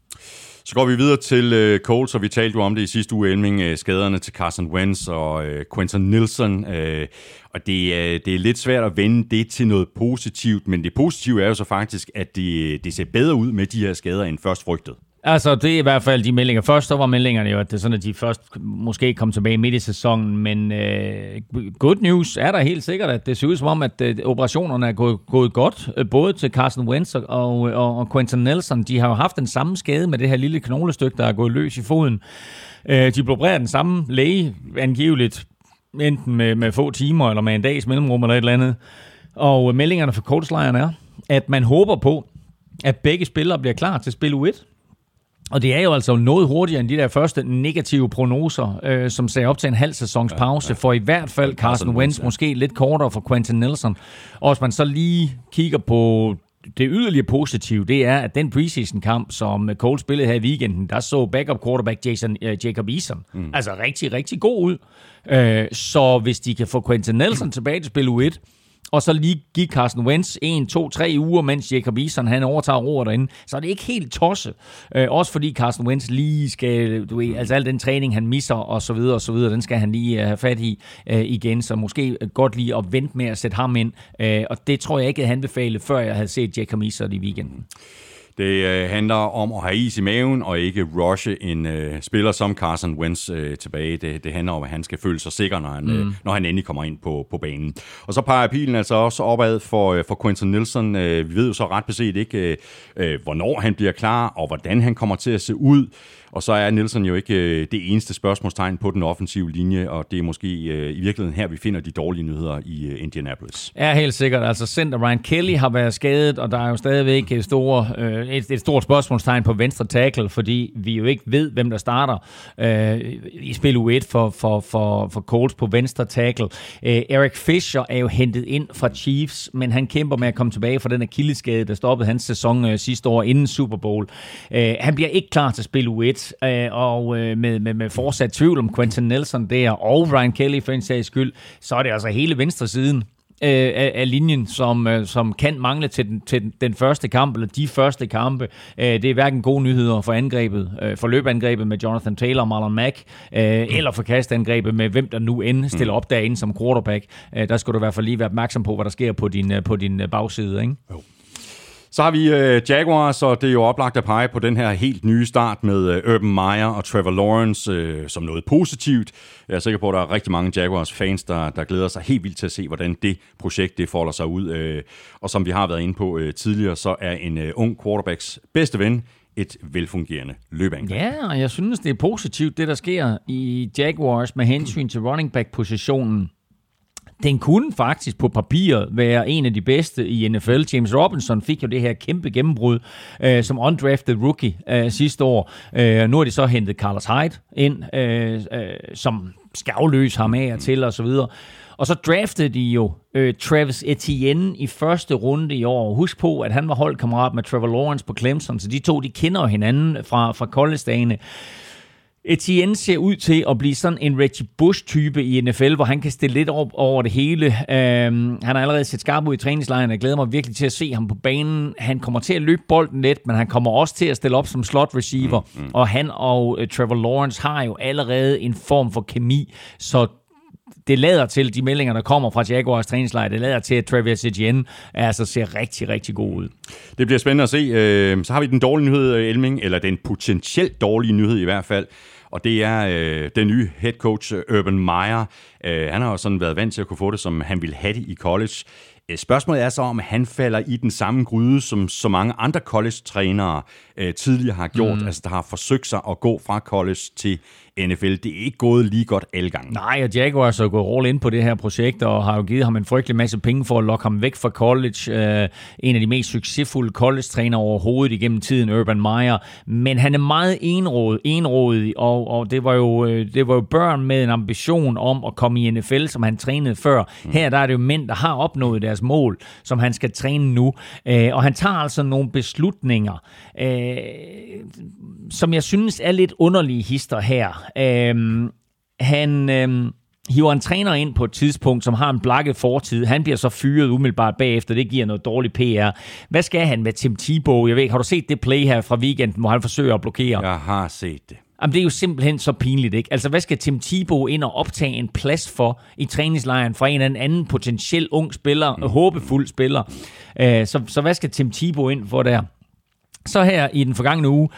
Så går vi videre til uh, Cole, og vi talte jo om det i sidste uge, Elming, uh, skaderne til Carson Wentz og uh, Quentin Nielsen. Uh, og det, uh, det er lidt svært at vende det til noget positivt, men det positive er jo så faktisk, at det, det ser bedre ud med de her skader end først frygtet. Altså, det er i hvert fald de meldinger. Først så var meldingerne jo, at det er sådan, at de først måske kom tilbage midt i sæsonen, men øh, good news er der helt sikkert, at det ser ud som om, at øh, operationerne er gået, gået godt, øh, både til Carson Wentz og, og, øh, og Quentin Nelson. De har jo haft den samme skade med det her lille knoglestykke, der er gået løs i foden. Øh, de blev den samme læge, angiveligt enten med, med få timer eller med en dags mellemrum eller et eller andet. Og øh, meldingerne fra coachlejren er, at man håber på, at begge spillere bliver klar til spil U1. Og det er jo altså noget hurtigere end de der første negative prognoser, øh, som sagde op til en halv sæsons pause, ja, ja. for i hvert fald Carson Wentz, ja. måske lidt kortere for Quentin Nelson. Og hvis man så lige kigger på det yderligere positive, det er, at den preseason-kamp, som Cole spillede her i weekenden, der så backup quarterback Jason, uh, Jacob Eason mm. altså rigtig, rigtig god ud. Uh, så hvis de kan få Quentin Nelson tilbage til spil U1, og så lige give Carson Wentz 1, 2, 3 uger, mens Jacob Eason han overtager roret derinde, så er det ikke helt tosset. Øh, også fordi Carson Wentz lige skal, du ved, altså al den træning, han misser og så videre og så videre, den skal han lige øh, have fat i øh, igen, så måske godt lige at vente med at sætte ham ind. Øh, og det tror jeg ikke, at han befale, før jeg havde set Jacob Eason i weekenden. Det øh, handler om at have is i maven og ikke rushe en øh, spiller som Carson Wentz øh, tilbage. Det, det handler om, at han skal føle sig sikker, når han, mm. øh, når han endelig kommer ind på, på banen. Og så peger pilen altså også opad for, øh, for Quentin Nielsen. Øh, vi ved jo så ret beset ikke, øh, øh, hvornår han bliver klar, og hvordan han kommer til at se ud. Og så er Nielsen jo ikke øh, det eneste spørgsmålstegn på den offensive linje, og det er måske øh, i virkeligheden her, vi finder de dårlige nyheder i øh, Indianapolis. Ja, helt sikkert. Altså center Ryan Kelly har været skadet, og der er jo stadigvæk et, store, øh, et, et stort spørgsmålstegn på venstre tackle, fordi vi jo ikke ved, hvem der starter øh, i spil U1 for, for, for, for Colts på venstre tackle. Øh, Eric Fisher er jo hentet ind fra Chiefs, men han kæmper med at komme tilbage fra den akilleskade, der stoppede hans sæson øh, sidste år inden Super Bowl. Øh, han bliver ikke klar til spil U1, øh, og øh, med, med, med fortsat tvivl om Quentin Nelson der, og Ryan Kelly for en sags skyld, så er det altså hele venstre siden øh, af, af linjen, som, øh, som kan mangle til den, til den, den første kamp, eller de første kampe. Øh, det er hverken gode nyheder for angrebet, øh, for løbeangrebet med Jonathan Taylor og Marlon Mack, øh, eller for kastangrebet med hvem der nu end stiller op derinde som quarterback. Øh, der skal du i hvert fald lige være opmærksom på, hvad der sker på din, øh, på din øh, bagside. Ikke? Jo. Så har vi øh, Jaguars, og det er jo oplagt at pege på den her helt nye start med øh, Urban Meyer og Trevor Lawrence øh, som noget positivt. Jeg er sikker på, at der er rigtig mange Jaguars-fans, der, der glæder sig helt vildt til at se, hvordan det projekt det folder sig ud. Øh, og som vi har været inde på øh, tidligere, så er en øh, ung quarterbacks bedste ven et velfungerende løbeangreb. Ja, og jeg synes, det er positivt, det der sker i Jaguars med hensyn til running back-positionen den kunne faktisk på papiret være en af de bedste i NFL. James Robinson fik jo det her kæmpe gennembrud øh, som undrafted rookie øh, sidste år. Øh, nu har de så hentet Carlos Hyde ind, øh, øh, som skal afløse ham af og til og så videre. Og så draftede de jo øh, Travis Etienne i første runde i år. Husk på, at han var holdkammerat med Trevor Lawrence på Clemson, så de to de kender hinanden fra, fra college-dagene. Etienne ser ud til at blive sådan en Reggie Bush-type i NFL, hvor han kan stille lidt op over det hele. Øhm, han har allerede set skarp ud i træningslejren, og jeg glæder mig virkelig til at se ham på banen. Han kommer til at løbe bolden lidt, men han kommer også til at stille op som slot receiver. Mm, mm. Og han og uh, Trevor Lawrence har jo allerede en form for kemi, så det lader til, de meldinger, der kommer fra Jaguars træningslejr, det lader til, at Travis Etienne altså ser rigtig, rigtig god ud. Det bliver spændende at se. Øh, så har vi den dårlige nyhed, øh, Elming, eller den potentielt dårlige nyhed i hvert fald og det er øh, den nye head coach øh, Urban Meyer. Øh, han har jo sådan været vant til at kunne få det, som han ville have det i college. Øh, spørgsmålet er så, om han falder i den samme gryde, som så mange andre college-trænere øh, tidligere har gjort, mm. altså der har forsøgt sig at gå fra college til NFL. Det er ikke gået lige godt alle gange. Nej, og Jaguars er gået all ind på det her projekt, og har jo givet ham en frygtelig masse penge for at lokke ham væk fra college. Uh, en af de mest succesfulde college-trænere overhovedet igennem tiden, Urban Meyer. Men han er meget enrådet, enrådet og, og det, var jo, øh, det var jo børn med en ambition om at komme i NFL, som han trænede før. Mm. Her der er det jo mænd, der har opnået deres mål, som han skal træne nu. Uh, og han tager altså nogle beslutninger, uh, som jeg synes er lidt underlige hister her. Øhm, han øhm, hiver en træner ind på et tidspunkt, som har en blakket fortid. Han bliver så fyret umiddelbart bagefter. Det giver noget dårligt PR. Hvad skal han med Tim Tebow? Jeg ved har du set det play her fra weekenden, hvor han forsøger at blokere? Jeg har set det. Jamen, det er jo simpelthen så pinligt, ikke? Altså, hvad skal Tim Tebow ind og optage en plads for i træningslejren fra en eller anden potentiel ung spiller, mm. håbefuld spiller? Uh, så, så hvad skal Tim Tebow ind for der? Så her i den forgangne uge,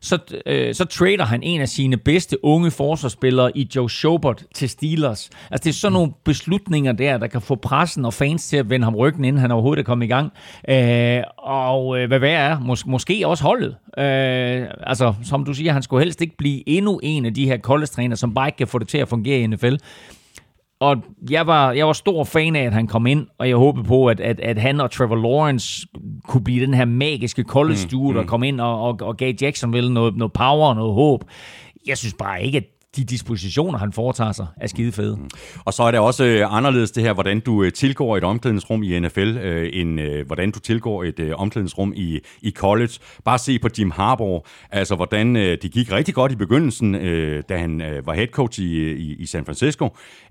så, øh, så trader han en af sine bedste unge forsvarsspillere i Joe Schobert til Steelers. Altså det er sådan nogle beslutninger der, der kan få pressen og fans til at vende ham ryggen, inden han overhovedet er kommet i gang. Øh, og øh, hvad værd er, mås- måske også holdet. Øh, altså som du siger, han skulle helst ikke blive endnu en af de her college som bare ikke kan få det til at fungere i NFL og jeg var, jeg var stor fan af, at han kom ind, og jeg håbede på, at, at, at han og Trevor Lawrence kunne blive den her magiske college duo, der kom ind og, og, og gav Jacksonville noget, noget power og noget håb. Jeg synes bare ikke, at de dispositioner, han foretager sig, er skide fede. Mm. Og så er det også øh, anderledes det her, hvordan du øh, tilgår et omklædningsrum i NFL, øh, end øh, hvordan du tilgår et øh, omklædningsrum i, i college. Bare se på Jim Harbaugh, altså hvordan øh, det gik rigtig godt i begyndelsen, øh, da han øh, var head coach i, i, i San Francisco,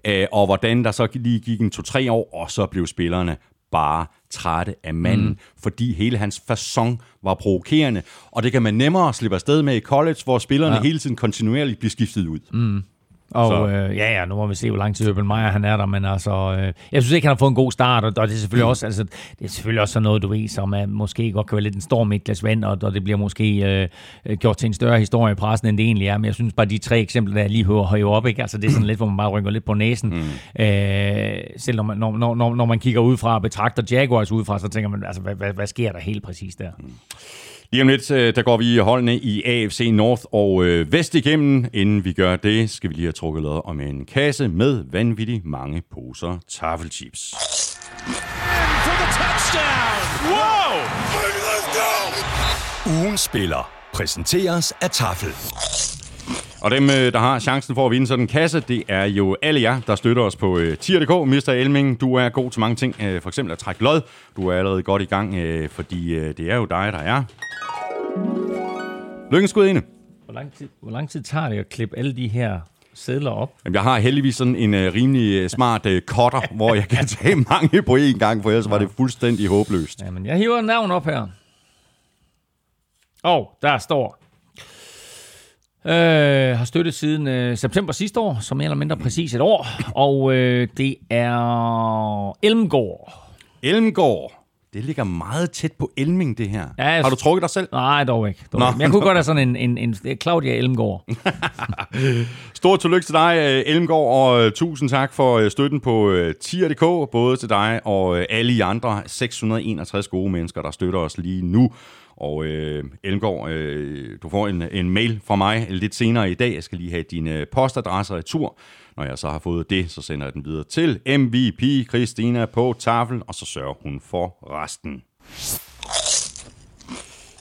øh, og hvordan der så lige gik en to-tre år, og så blev spillerne bare trætte af manden, mm. fordi hele hans façon var provokerende, og det kan man nemmere slippe afsted med i college, hvor spillerne ja. hele tiden kontinuerligt bliver skiftet ud. Mm. Og Så- øh, ja, ja, nu må vi se, hvor lang tid Urban Meyer han er der, men altså, øh, jeg synes ikke, han har fået en god start, og, og det er selvfølgelig også, altså, det er selvfølgelig også sådan noget, du ved, som er, måske godt kan være lidt en storm i et glas vand, og, og det bliver måske øh, øh, gjort til en større historie i pressen, end det egentlig er, men jeg synes bare, de tre eksempler, der jeg lige hører, hører op, ikke? Altså, det er sådan lidt, hvor man bare rykker lidt på næsen. Mm. Øh, selv når man, når, når, når, når man kigger udefra og betragter Jaguars udefra, så tænker man, altså, hvad, hvad, hvad sker der helt præcis der? Lige om lidt, øh, der går vi holdene i AFC North og øh, Vest igennem. Inden vi gør det, skal vi lige have trukket lod om en kasse med vanvittigt mange poser taffelchips. Whoa! Ugen spiller præsenteres af Tafel. Og dem, øh, der har chancen for at vinde sådan en kasse, det er jo alle jer, der støtter os på øh, tier.dk. Mr. Elming, du er god til mange ting. Øh, for eksempel at trække lod. Du er allerede godt i gang, øh, fordi øh, det er jo dig, der er. Lykkens skud inde. Hvor lang, tid, hvor lang tid tager det at klippe alle de her sædler op? Jamen, jeg har heldigvis sådan en øh, rimelig smart øh, cutter, hvor jeg kan tage mange på én gang, for ellers var det fuldstændig håbløst. Jamen, jeg hiver en navn op her. Og der står... Øh, har støttet siden øh, september sidste år, som mere eller mindre præcis et år. Og øh, det er Elmgård. Elmgård. Det ligger meget tæt på Elming, det her. Ja, jeg- har du trukket dig selv? Nej, dog ikke. Dog Nå. ikke. Men jeg kunne godt have sådan en, en, en, Claudia Elmgård. Stort tillykke til dig, øh, Elmgaard, og øh, tusind tak for øh, støtten på tier.dk, både til dig og alle I andre 661 gode mennesker, der støtter os lige nu. Og øh, Elmgaard, øh, du får en, en mail fra mig lidt senere i dag. Jeg skal lige have din øh, postadresse retur. Når jeg så har fået det, så sender jeg den videre til MVP Christina på tafel, og så sørger hun for resten.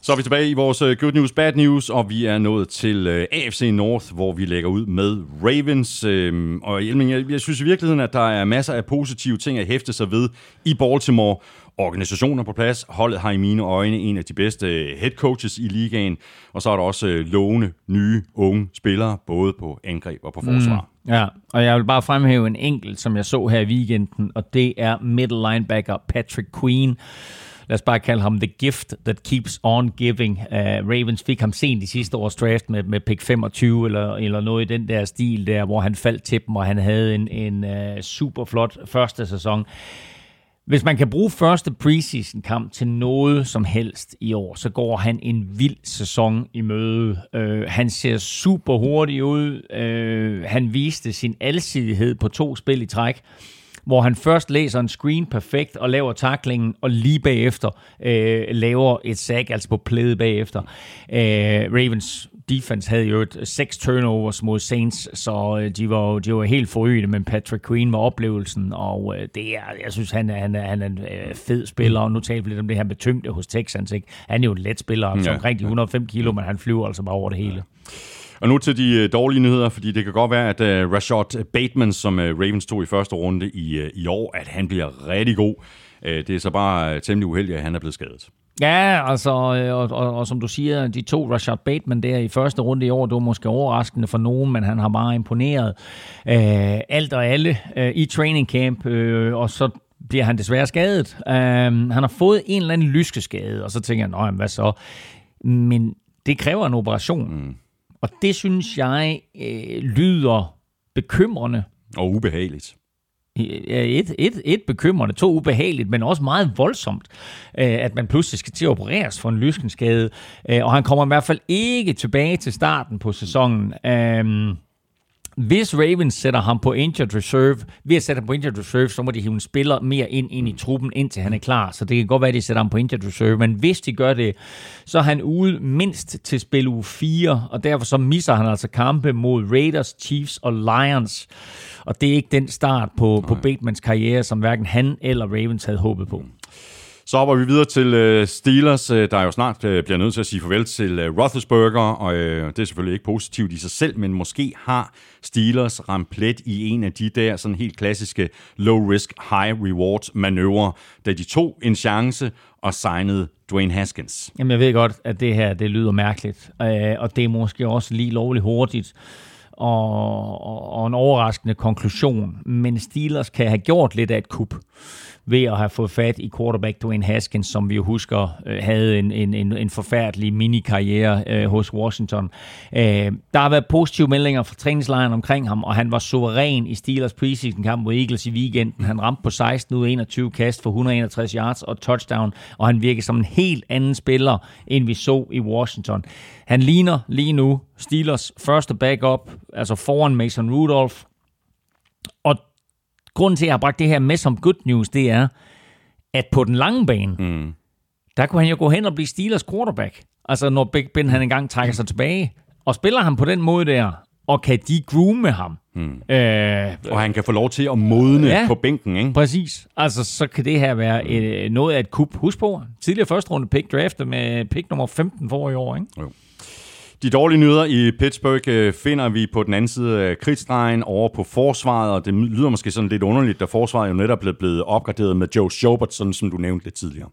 Så er vi tilbage i vores øh, Good News, Bad News, og vi er nået til øh, AFC North, hvor vi lægger ud med Ravens. Øh, og Elming, jeg, jeg synes i virkeligheden, at der er masser af positive ting at hæfte sig ved i Baltimore. Organisationer på plads. Holdet har i mine øjne en af de bedste øh, head coaches i ligaen. Og så er der også øh, lovende, nye, unge spillere, både på angreb og på forsvar. Mm. Ja, og jeg vil bare fremhæve en enkelt, som jeg så her i weekenden, og det er middle linebacker Patrick Queen. Lad os bare kalde ham The Gift That Keeps On Giving. Uh, Ravens fik ham sent i sidste års draft med, med pick 25 eller, eller noget i den der stil der, hvor han faldt til dem, og han havde en, en uh, super flot første sæson. Hvis man kan bruge første preseason kamp til noget som helst i år, så går han en vild sæson i møde. Øh, han ser super hurtig ud. Øh, han viste sin alsidighed på to spil i træk, hvor han først læser en screen perfekt og laver taklingen, og lige bagefter øh, laver et sack, altså på plæde bagefter. Øh, Ravens defense havde jo et seks turnovers mod Saints, så øh, de var, de var helt forrygende, men Patrick Queen var oplevelsen, og øh, det er, jeg synes, han er, han er, han er en øh, fed spiller, og nu taler vi lidt om det her med tyngde hos Texans, ikke? Han er jo en let spiller, altså Ja. omkring de 105 kilo, men han flyver altså bare over det hele. Og nu til de øh, dårlige nyheder, fordi det kan godt være, at uh, Rashad Bateman, som uh, Ravens tog i første runde i, uh, i år, at han bliver rigtig god. Uh, det er så bare uh, temmelig uheldigt, at han er blevet skadet. Ja, altså, øh, og, og, og som du siger, de to Rashad Bateman der i første runde i år, det var måske overraskende for nogen, men han har meget imponeret øh, alt og alle øh, i training camp, øh, og så bliver han desværre skadet. Øh, han har fået en eller anden lyskeskade, og så tænker jeg, "Nå, jamen, hvad så? Men det kræver en operation, mm. og det synes jeg øh, lyder bekymrende. Og ubehageligt. Et, et, et bekymrende, to ubehageligt, men også meget voldsomt, øh, at man pludselig skal til at opereres for en lyskenskade. Øh, og han kommer i hvert fald ikke tilbage til starten på sæsonen. Øhm, hvis Ravens sætter ham på injured reserve, ved at sætte ham på injured reserve, så må de hive en spiller mere ind, ind i truppen, indtil han er klar. Så det kan godt være, at de sætter ham på injured reserve. Men hvis de gør det, så er han ude mindst til spil uge 4, og derfor så misser han altså kampe mod Raiders, Chiefs og Lions. Og det er ikke den start på, på Batemans karriere, som hverken han eller Ravens havde håbet på. Så hopper vi videre til øh, Steelers, øh, der jo snart øh, bliver nødt til at sige farvel til øh, Roethlisberger, og øh, det er selvfølgelig ikke positivt i sig selv, men måske har Steelers ramt plet i en af de der sådan helt klassiske low-risk, high-reward manøvrer, da de tog en chance og signede Dwayne Haskins. Jamen, jeg ved godt, at det her det lyder mærkeligt, øh, og det er måske også lige lovligt hurtigt og, og, og en overraskende konklusion. Men Steelers kan have gjort lidt af et kup ved at have fået fat i quarterback Dwayne Haskins, som vi jo husker øh, havde en, en, en, en forfærdelig mini-karriere øh, hos Washington. Øh, der har været positive meldinger fra træningslejren omkring ham, og han var suveræn i Steelers preseason-kamp mod Eagles i weekenden. Han ramte på 16 ud af 21 kast for 161 yards og touchdown, og han virker som en helt anden spiller, end vi så i Washington. Han ligner lige nu Steelers første backup, altså foran Mason Rudolph, grunden til, at jeg har bragt det her med som good news, det er, at på den lange bane, mm. der kunne han jo gå hen og blive Steelers quarterback. Altså når Big Ben han engang trækker sig tilbage. Og spiller han på den måde der, og kan de groome ham. Mm. Øh, Og han kan få lov til at modne Ja. på bænken, ikke? præcis. Altså så kan det her være øh, noget af et kup. Husk på, tidligere første runde pick draftet med pick nummer 15 for i år. Ikke? De dårlige nyheder i Pittsburgh øh, finder vi på den anden side af kridtstregen over på forsvaret, og det lyder måske sådan lidt underligt, da forsvaret jo netop blev blevet opgraderet med Joe Schobert, sådan som du nævnte lidt tidligere.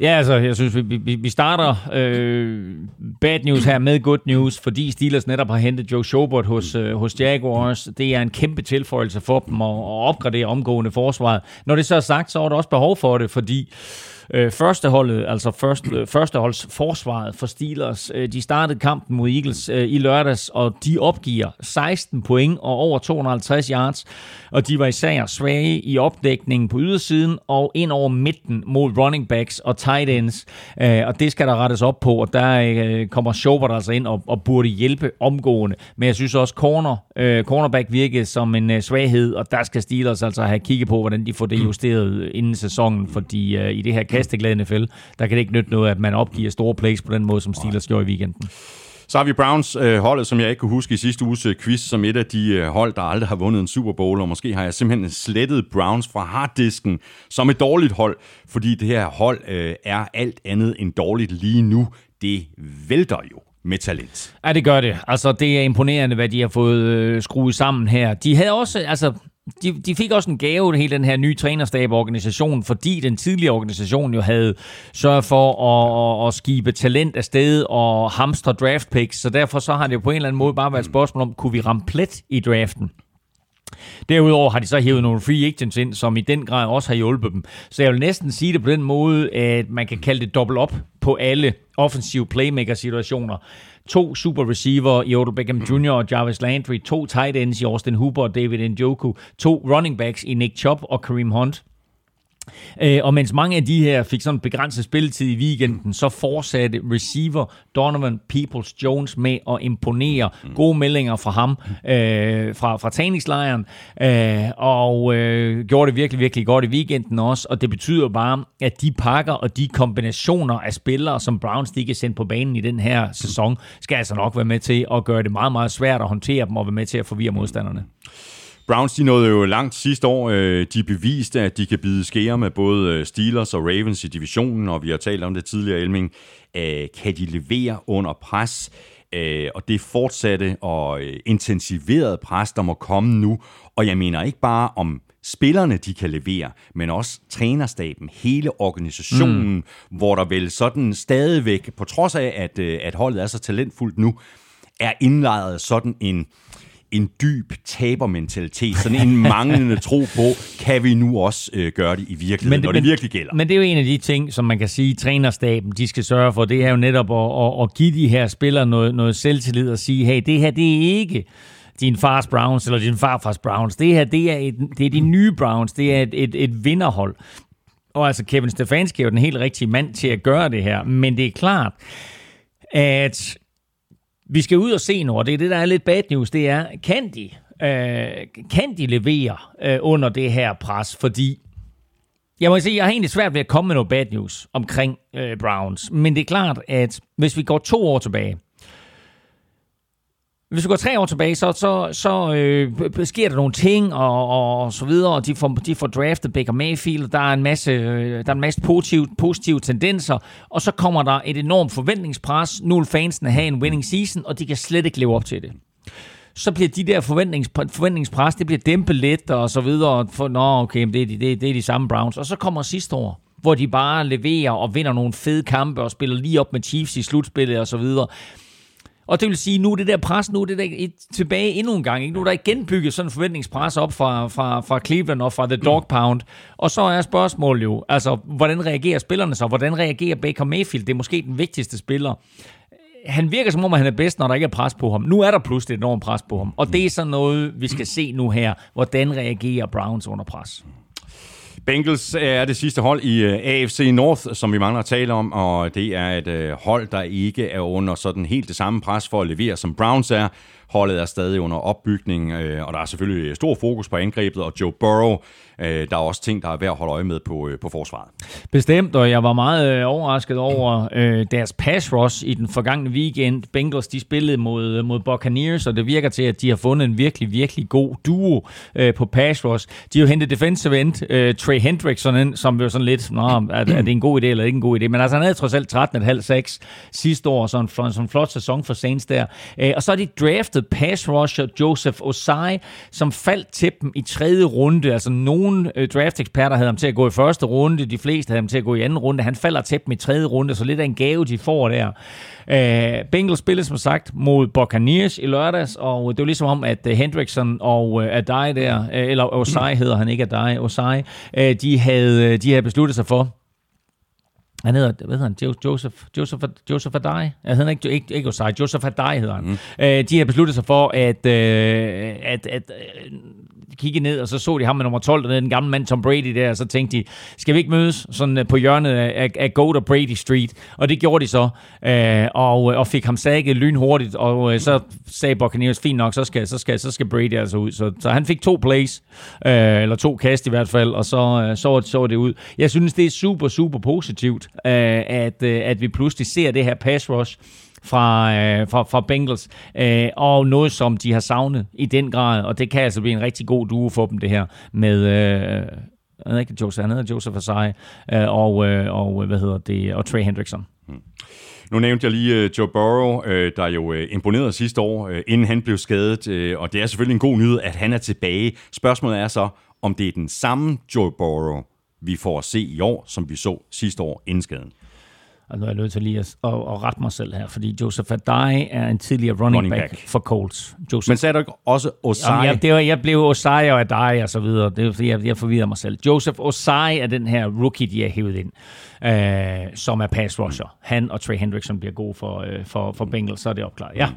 Ja, altså, jeg synes, vi, vi, vi starter øh, bad news her med good news, fordi Steelers netop har hentet Joe Schobert hos, øh, hos Jaguars. Det er en kæmpe tilføjelse for dem at, at opgradere omgående forsvaret. Når det så er sagt, så er der også behov for det, fordi øh, førsteholdet, altså først, øh, førsteholds forsvaret for Steelers, øh, de startede kampen mod Eagles øh, i lørdags, og de opgiver 16 point og over 250 yards, og de var især svage i opdækningen på ydersiden og ind over midten mod running backs og tight ends, øh, og det skal der rettes op på, og der øh, kommer Schobert altså ind og, og burde hjælpe omgående, men jeg synes også corner, øh, cornerback virkede som en øh, svaghed, og der skal Steelers altså have kigget på, hvordan de får det justeret inden sæsonen, fordi øh, i det her kasteglade NFL, der kan det ikke nytte noget, at man opgiver store plays på den måde, som Steelers gjorde i weekenden. Så har vi Browns øh, holdet, som jeg ikke kunne huske i sidste uges øh, quiz, som et af de øh, hold, der aldrig har vundet en Super Bowl, og måske har jeg simpelthen slettet Browns fra harddisken som et dårligt hold, fordi det her hold øh, er alt andet end dårligt lige nu. Det vælter jo med talent. Ja, det gør det. Altså, det er imponerende, hvad de har fået øh, skruet sammen her. De havde også, altså, de, de fik også en gave, hele den her nye trænerstab-organisation, fordi den tidligere organisation jo havde sørget for at, at, at skibe talent afsted og hamstre draft picks, så derfor så har det jo på en eller anden måde bare været et spørgsmål om, kunne vi ramme plet i draften? Derudover har de så hævet nogle free agents ind, som i den grad også har hjulpet dem. Så jeg vil næsten sige det på den måde, at man kan kalde det dobbelt op på alle offensive playmaker-situationer. To super receiver i Odell Beckham Jr. og Jarvis Landry, to tight ends i Austin Hooper og David Njoku, to running backs i Nick Chubb og Kareem Hunt. Øh, og mens mange af de her fik sådan begrænset spilletid i weekenden, så fortsatte receiver Donovan Peoples-Jones med at imponere. Gode meldinger fra ham øh, fra, fra træningslejren, øh, og øh, gjorde det virkelig, virkelig godt i weekenden også. Og det betyder bare, at de pakker og de kombinationer af spillere, som Browns de kan sende på banen i den her sæson, skal altså nok være med til at gøre det meget, meget svært at håndtere dem og være med til at forvirre modstanderne. Browns de nåede jo langt sidste år. Øh, De beviste, at de kan bide skære med både øh, Steelers og Ravens i divisionen, og vi har talt om det tidligere, Elming. Øh, Kan de levere under pres? Og det fortsatte og intensiverede pres, der må komme nu. Og jeg mener ikke bare om spillerne, de kan levere, men også trænerstaben, hele organisationen, mm. hvor der vel sådan stadigvæk, på trods af, at, at holdet er så talentfuldt nu, er indlejret sådan en, en dyb tabermentalitet, sådan en manglende tro på, kan vi nu også øh, gøre det i virkeligheden, men det, når det virkelig gælder. Men det er jo en af de ting, som man kan sige, trænerstaben de skal sørge for, det er jo netop at, at, at give de her spillere noget, noget selvtillid og sige, hey, det her det er ikke din fars Browns eller din farfars Browns. Det her det er, et, det er de nye Browns. Det er et, et, et vinderhold. Og altså Kevin Stefanski er jo den helt rigtige mand til at gøre det her. Men det er klart, at vi skal ud og se nu, og det er det, der er lidt bad news, det er, kan de øh, kan de levere øh, under det her pres? Fordi jeg må sige, jeg har egentlig svært ved at komme med noget bad news omkring øh, Browns. Men det er klart, at hvis vi går to år tilbage, hvis du går tre år tilbage, så, så, så øh, sker der nogle ting og, og, og så videre, og de får, de får draftet Baker Mayfield, der er en masse, øh, der er en masse positive, positive tendenser, og så kommer der et enormt forventningspres. Nu vil fansene have en winning season, og de kan slet ikke leve op til det så bliver de der forventnings, forventningspres, det bliver dæmpet lidt og så videre. For, Nå, okay, det er, de, det, er, det er de samme Browns. Og så kommer sidste år, hvor de bare leverer og vinder nogle fede kampe og spiller lige op med Chiefs i slutspillet og så videre. Og det vil sige, nu er det der pres, nu er det der et, tilbage endnu en gang. Ikke? Nu er der igen bygget sådan en forventningspres op fra, fra, fra Cleveland og fra The Dog Pound. Og så er spørgsmålet jo, altså, hvordan reagerer spillerne så? Hvordan reagerer Baker Mayfield? Det er måske den vigtigste spiller han virker som om, at han er bedst, når der ikke er pres på ham. Nu er der pludselig et enormt pres på ham. Og det er sådan noget, vi skal se nu her. Hvordan reagerer Browns under pres? Bengals er det sidste hold i øh, AFC North, som vi mangler at tale om, og det er et øh, hold, der ikke er under sådan helt det samme pres for at levere, som Browns er. Holdet er stadig under opbygning, øh, og der er selvfølgelig øh, stor fokus på angrebet, og Joe Burrow øh, der er også ting, der er værd at holde øje med på, øh, på forsvaret. Bestemt, og jeg var meget øh, overrasket over øh, deres pass rush i den forgangne weekend. Bengals, de spillede mod, øh, mod Buccaneers, og det virker til, at de har fundet en virkelig, virkelig god duo øh, på pass rush. De har jo hentet defensive end øh, Trey Hendrickson ind, som jo sådan lidt, Nå, er, er det en god idé eller ikke en god idé? Men altså, han havde trods alt 13,5-6 sidste år, så en, sådan en flot sæson for Saints der. Øh, og så er de draftet pass rusher Joseph Osai, som faldt til dem i tredje runde, altså nogen nogle draft-eksperter havde ham til at gå i første runde, de fleste havde ham til at gå i anden runde. Han falder til dem i tredje runde, så lidt af en gave, de får der. Øh, Bengals spillede som sagt mod Buccaneers i lørdags, og det var ligesom om, at øh, Hendrickson og uh, Adai der, uh, eller Osai hedder han ikke Adai, Osai, uh, de, havde, de havde besluttet sig for, han hedder, hvad hedder han? Joseph, Joseph, Joseph Adai? Jeg hedder ikke, ikke, ikke Osai, Joseph Adai hedder han. Mm. Øh, de har besluttet sig for, at, øh, at, at kiggede kigge ned, og så så de ham med nummer 12 dernede, den gamle mand Tom Brady der, og så tænkte de, skal vi ikke mødes sådan øh, på hjørnet af, af Goat og Brady Street? Og det gjorde de så, øh, og, øh, og fik ham sækket lynhurtigt, og øh, så sagde Buccaneers, fint nok, så skal, så skal, så skal Brady altså ud. Så, så han fik to plays, øh, eller to kast i hvert fald, og så, øh, så, så det ud. Jeg synes, det er super, super positivt, øh, at, øh, at vi pludselig ser det her pass rush, fra, øh, fra, fra Bengals, øh, og noget, som de har savnet i den grad, og det kan altså blive en rigtig god duo for dem, det her, med... Øh, jeg ved ikke, Joseph, han hedder Joseph Asai, øh, og, øh, og, øh, hvad hedder det, og Trey Hendrickson. Hmm. Nu nævnte jeg lige øh, Joe Burrow, øh, der jo imponerede sidste år, inden han blev skadet, og det er selvfølgelig en god nyhed, at han er tilbage. Spørgsmålet er så, om det er den samme Joe Burrow, vi får at se i år, som vi så sidste år inden skaden. Og nu er jeg nødt til lige at, at, at rette mig selv her, fordi Joseph Adai er en tidligere running, running back, back for Colts. Joseph. Men sagde du ikke også Osai? Jamen, jeg, det var, jeg blev Osai og Adai og så videre. Det er fordi, jeg, jeg forvirrer mig selv. Joseph Osai er den her rookie, de har hævet ind, øh, som er pass rusher. Han og Trey Hendrickson bliver gode for, øh, for, for Bengals, så er det opklaret. Ja.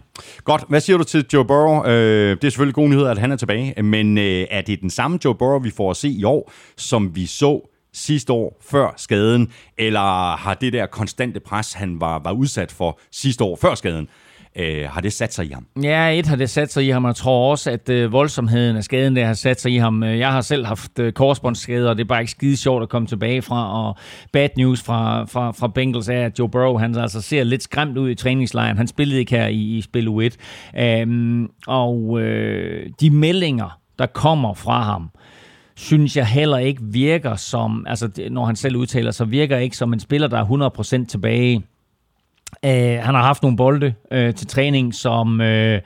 Godt. Hvad siger du til Joe Burrow? Øh, det er selvfølgelig god nyhed, at han er tilbage, men øh, er det den samme Joe Burrow, vi får at se i år, som vi så sidste år før skaden, eller har det der konstante pres, han var, var udsat for sidste år før skaden, øh, har det sat sig i ham? Ja, et har det sat sig i ham, og jeg tror også, at øh, voldsomheden af skaden der har sat sig i ham. Øh, jeg har selv haft øh, korsbåndsskader, og det er bare ikke skide sjovt at komme tilbage fra, og bad news fra, fra, fra Bengals er, at Joe Burrow, han altså ser lidt skræmt ud i træningslejren. Han spillede ikke her i, i spil U1. Øhm, og øh, de meldinger, der kommer fra ham, synes jeg heller ikke virker som, altså når han selv udtaler sig, virker ikke som en spiller, der er 100% tilbage. Øh, han har haft nogle bolde øh, til træning, som... Øh,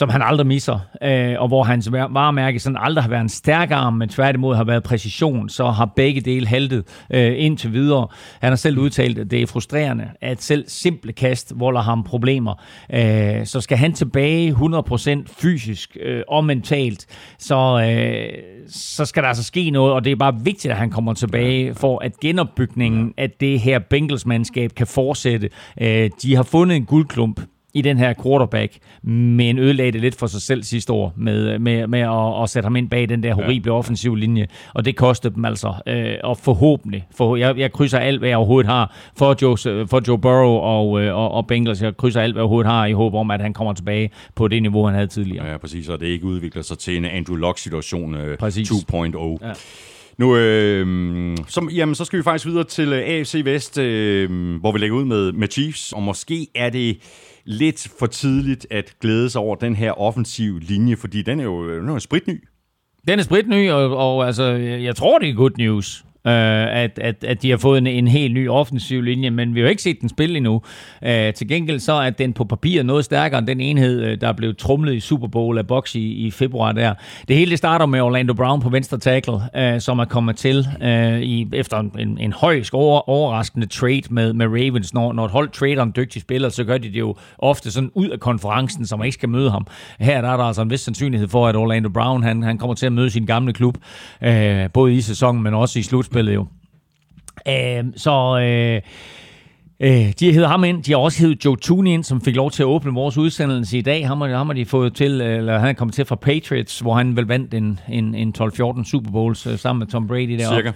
som han aldrig misser, øh, og hvor hans varemærke sådan aldrig har været en stærk arm, men tværtimod har været præcision, så har begge dele haltet øh, indtil videre. Han har selv udtalt, at det er frustrerende, at selv simple kast volder ham problemer. Øh, så skal han tilbage 100% fysisk øh, og mentalt, så, øh, så skal der altså ske noget, og det er bare vigtigt, at han kommer tilbage, for at genopbygningen af det her Bengals-mandskab kan fortsætte. Øh, de har fundet en guldklump i den her quarterback, men ødelagde det lidt for sig selv sidste år med, med, med at, at sætte ham ind bag den der horrible ja. offensiv linje, og det kostede dem altså, øh, og forhåbentlig, for, jeg, jeg krydser alt, hvad jeg overhovedet har for Joe, for Joe Burrow og, øh, og, og Bengals, jeg krydser alt, hvad jeg overhovedet har i håb om, at han kommer tilbage på det niveau, han havde tidligere. Ja, præcis, og det ikke udvikler sig til en Andrew Luck-situation øh, Præcis. 2.0. Ja. Nu, øh, så, jamen, så skal vi faktisk videre til øh, AFC Vest, øh, hvor vi lægger ud med, med Chiefs, og måske er det lidt for tidligt at glæde sig over den her offensive linje, fordi den er jo, den er jo spritny. Den er spritny, og, og altså, jeg tror, det er good news. Øh, at, at, at de har fået en, en helt ny offensiv linje, men vi har jo ikke set den spille endnu. Øh, til gengæld så er den på papir noget stærkere end den enhed, øh, der blev trumlet i Super Bowl af Box i, i februar der. Det hele det starter med Orlando Brown på venstre tackle, øh, som er kommet til øh, i, efter en, en højst over, overraskende trade med, med Ravens. Når, når et hold trader en dygtig spiller, så gør de det jo ofte sådan ud af konferencen, så man ikke skal møde ham. Her der er der altså en vis sandsynlighed for, at Orlando Brown han, han kommer til at møde sin gamle klub, øh, både i sæsonen, men også i slut slutspillet jo. Øh, så øh, øh, de hævet ham ind. De har også hævet Joe Tooney ind, som fik lov til at åbne vores udsendelse i dag. Ham ham har de fået til, eller han er kommet til fra Patriots, hvor han vel vandt en, en, en 12-14 Super Bowls øh, sammen med Tom Brady deroppe. Cirka.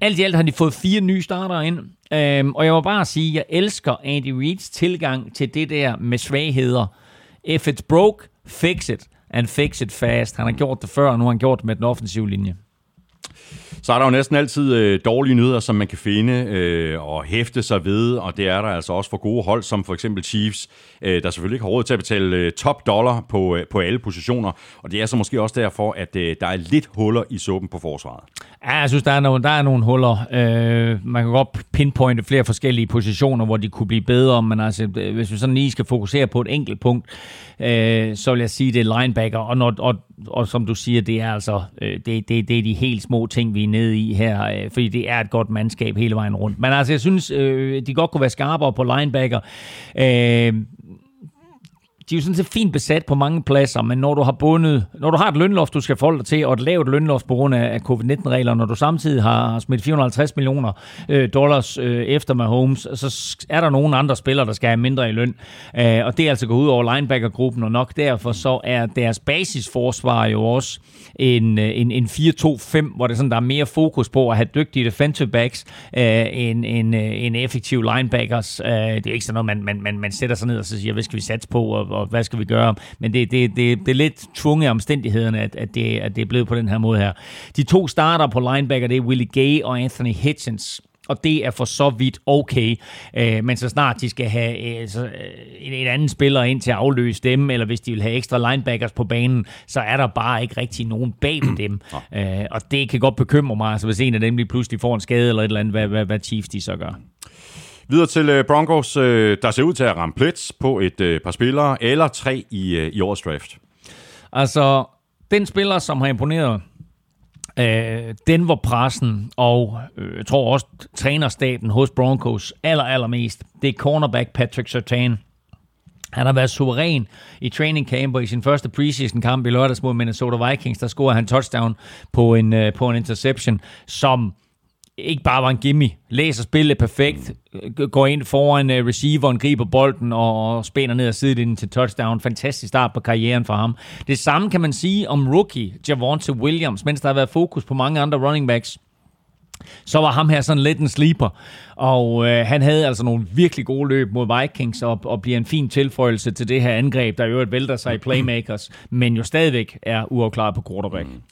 Alt i alt har de fået fire nye starter ind. Øhm, og jeg må bare sige, at jeg elsker Andy Reid's tilgang til det der med svagheder. If it's broke, fix it. And fix it fast. Han har gjort det før, og nu har han gjort det med den offensive linje. Så er der jo næsten altid øh, dårlige nyheder, som man kan finde øh, og hæfte sig ved, og det er der altså også for gode hold, som for eksempel Chiefs, øh, der selvfølgelig ikke har råd til at betale øh, top dollar på, øh, på alle positioner, og det er så måske også derfor, at øh, der er lidt huller i suppen på forsvaret. Ja, jeg synes, der er nogle, der er nogle huller. Øh, man kan godt pinpointe flere forskellige positioner, hvor de kunne blive bedre, men altså, øh, hvis vi sådan lige skal fokusere på et enkelt punkt, øh, så vil jeg sige, det er linebacker, og, når, og, og som du siger, det er altså øh, det, det, det er de helt små ting, vi er nede i her, øh, fordi det er et godt mandskab hele vejen rundt. Men altså, jeg synes, øh, de godt kunne være skarpere på linebacker. Øh, de er jo sådan set fint besat på mange pladser, men når du har bundet, når du har et lønloft, du skal forholde dig til, og et lavt lønloft på grund af covid-19-regler, når du samtidig har smidt 450 millioner øh, dollars øh, efter Mahomes, så er der nogle andre spillere, der skal have mindre i løn. Øh, og det er altså gået ud over linebacker-gruppen, og nok derfor så er deres basisforsvar jo også en, øh, en, en 4-2-5, hvor det sådan, der er mere fokus på at have dygtige defensive backs øh, end, en, øh, en effektive linebackers. Øh, det er ikke sådan noget, man, man, man, man sætter sig ned og så siger, hvad skal vi satse på, og, og hvad skal vi gøre? Men det, det, det, det er lidt tvunget af omstændighederne, at, at, det, at det er blevet på den her måde her. De to starter på linebacker, det er Willie Gay og Anthony Hitchens og det er for så vidt okay. Øh, men så snart de skal have øh, så, øh, en, en anden spiller ind til at afløse dem, eller hvis de vil have ekstra linebackers på banen, så er der bare ikke rigtig nogen bag ved dem. øh, og det kan godt bekymre mig, altså hvis en af dem lige pludselig får en skade eller et eller andet, hvad, hvad, hvad Chiefs de så gør. Videre til øh, Broncos, øh, der ser ud til at ramme plet på et øh, par spillere, eller tre i, i årets draft. Altså, den spiller, som har imponeret øh, Denver-pressen og øh, jeg tror også trænerstaben hos Broncos aller, allermest, det er cornerback Patrick Sertan. Han har været suveræn i training camp, og i sin første preseason kamp i lørdags mod Minnesota Vikings, der scorede han touchdown på en, øh, på en interception, som ikke bare var en gimme. Læser spillet perfekt, går ind foran uh, receiveren, griber bolden og spænder ned og sidelinjen til touchdown. Fantastisk start på karrieren for ham. Det samme kan man sige om rookie Javonte Williams, mens der har været fokus på mange andre running backs så var ham her sådan lidt en sleeper. Og øh, han havde altså nogle virkelig gode løb mod Vikings, og, og bliver en fin tilføjelse til det her angreb, der jo et vælter sig i playmakers, men jo stadigvæk er uafklaret på quarterback. Mm.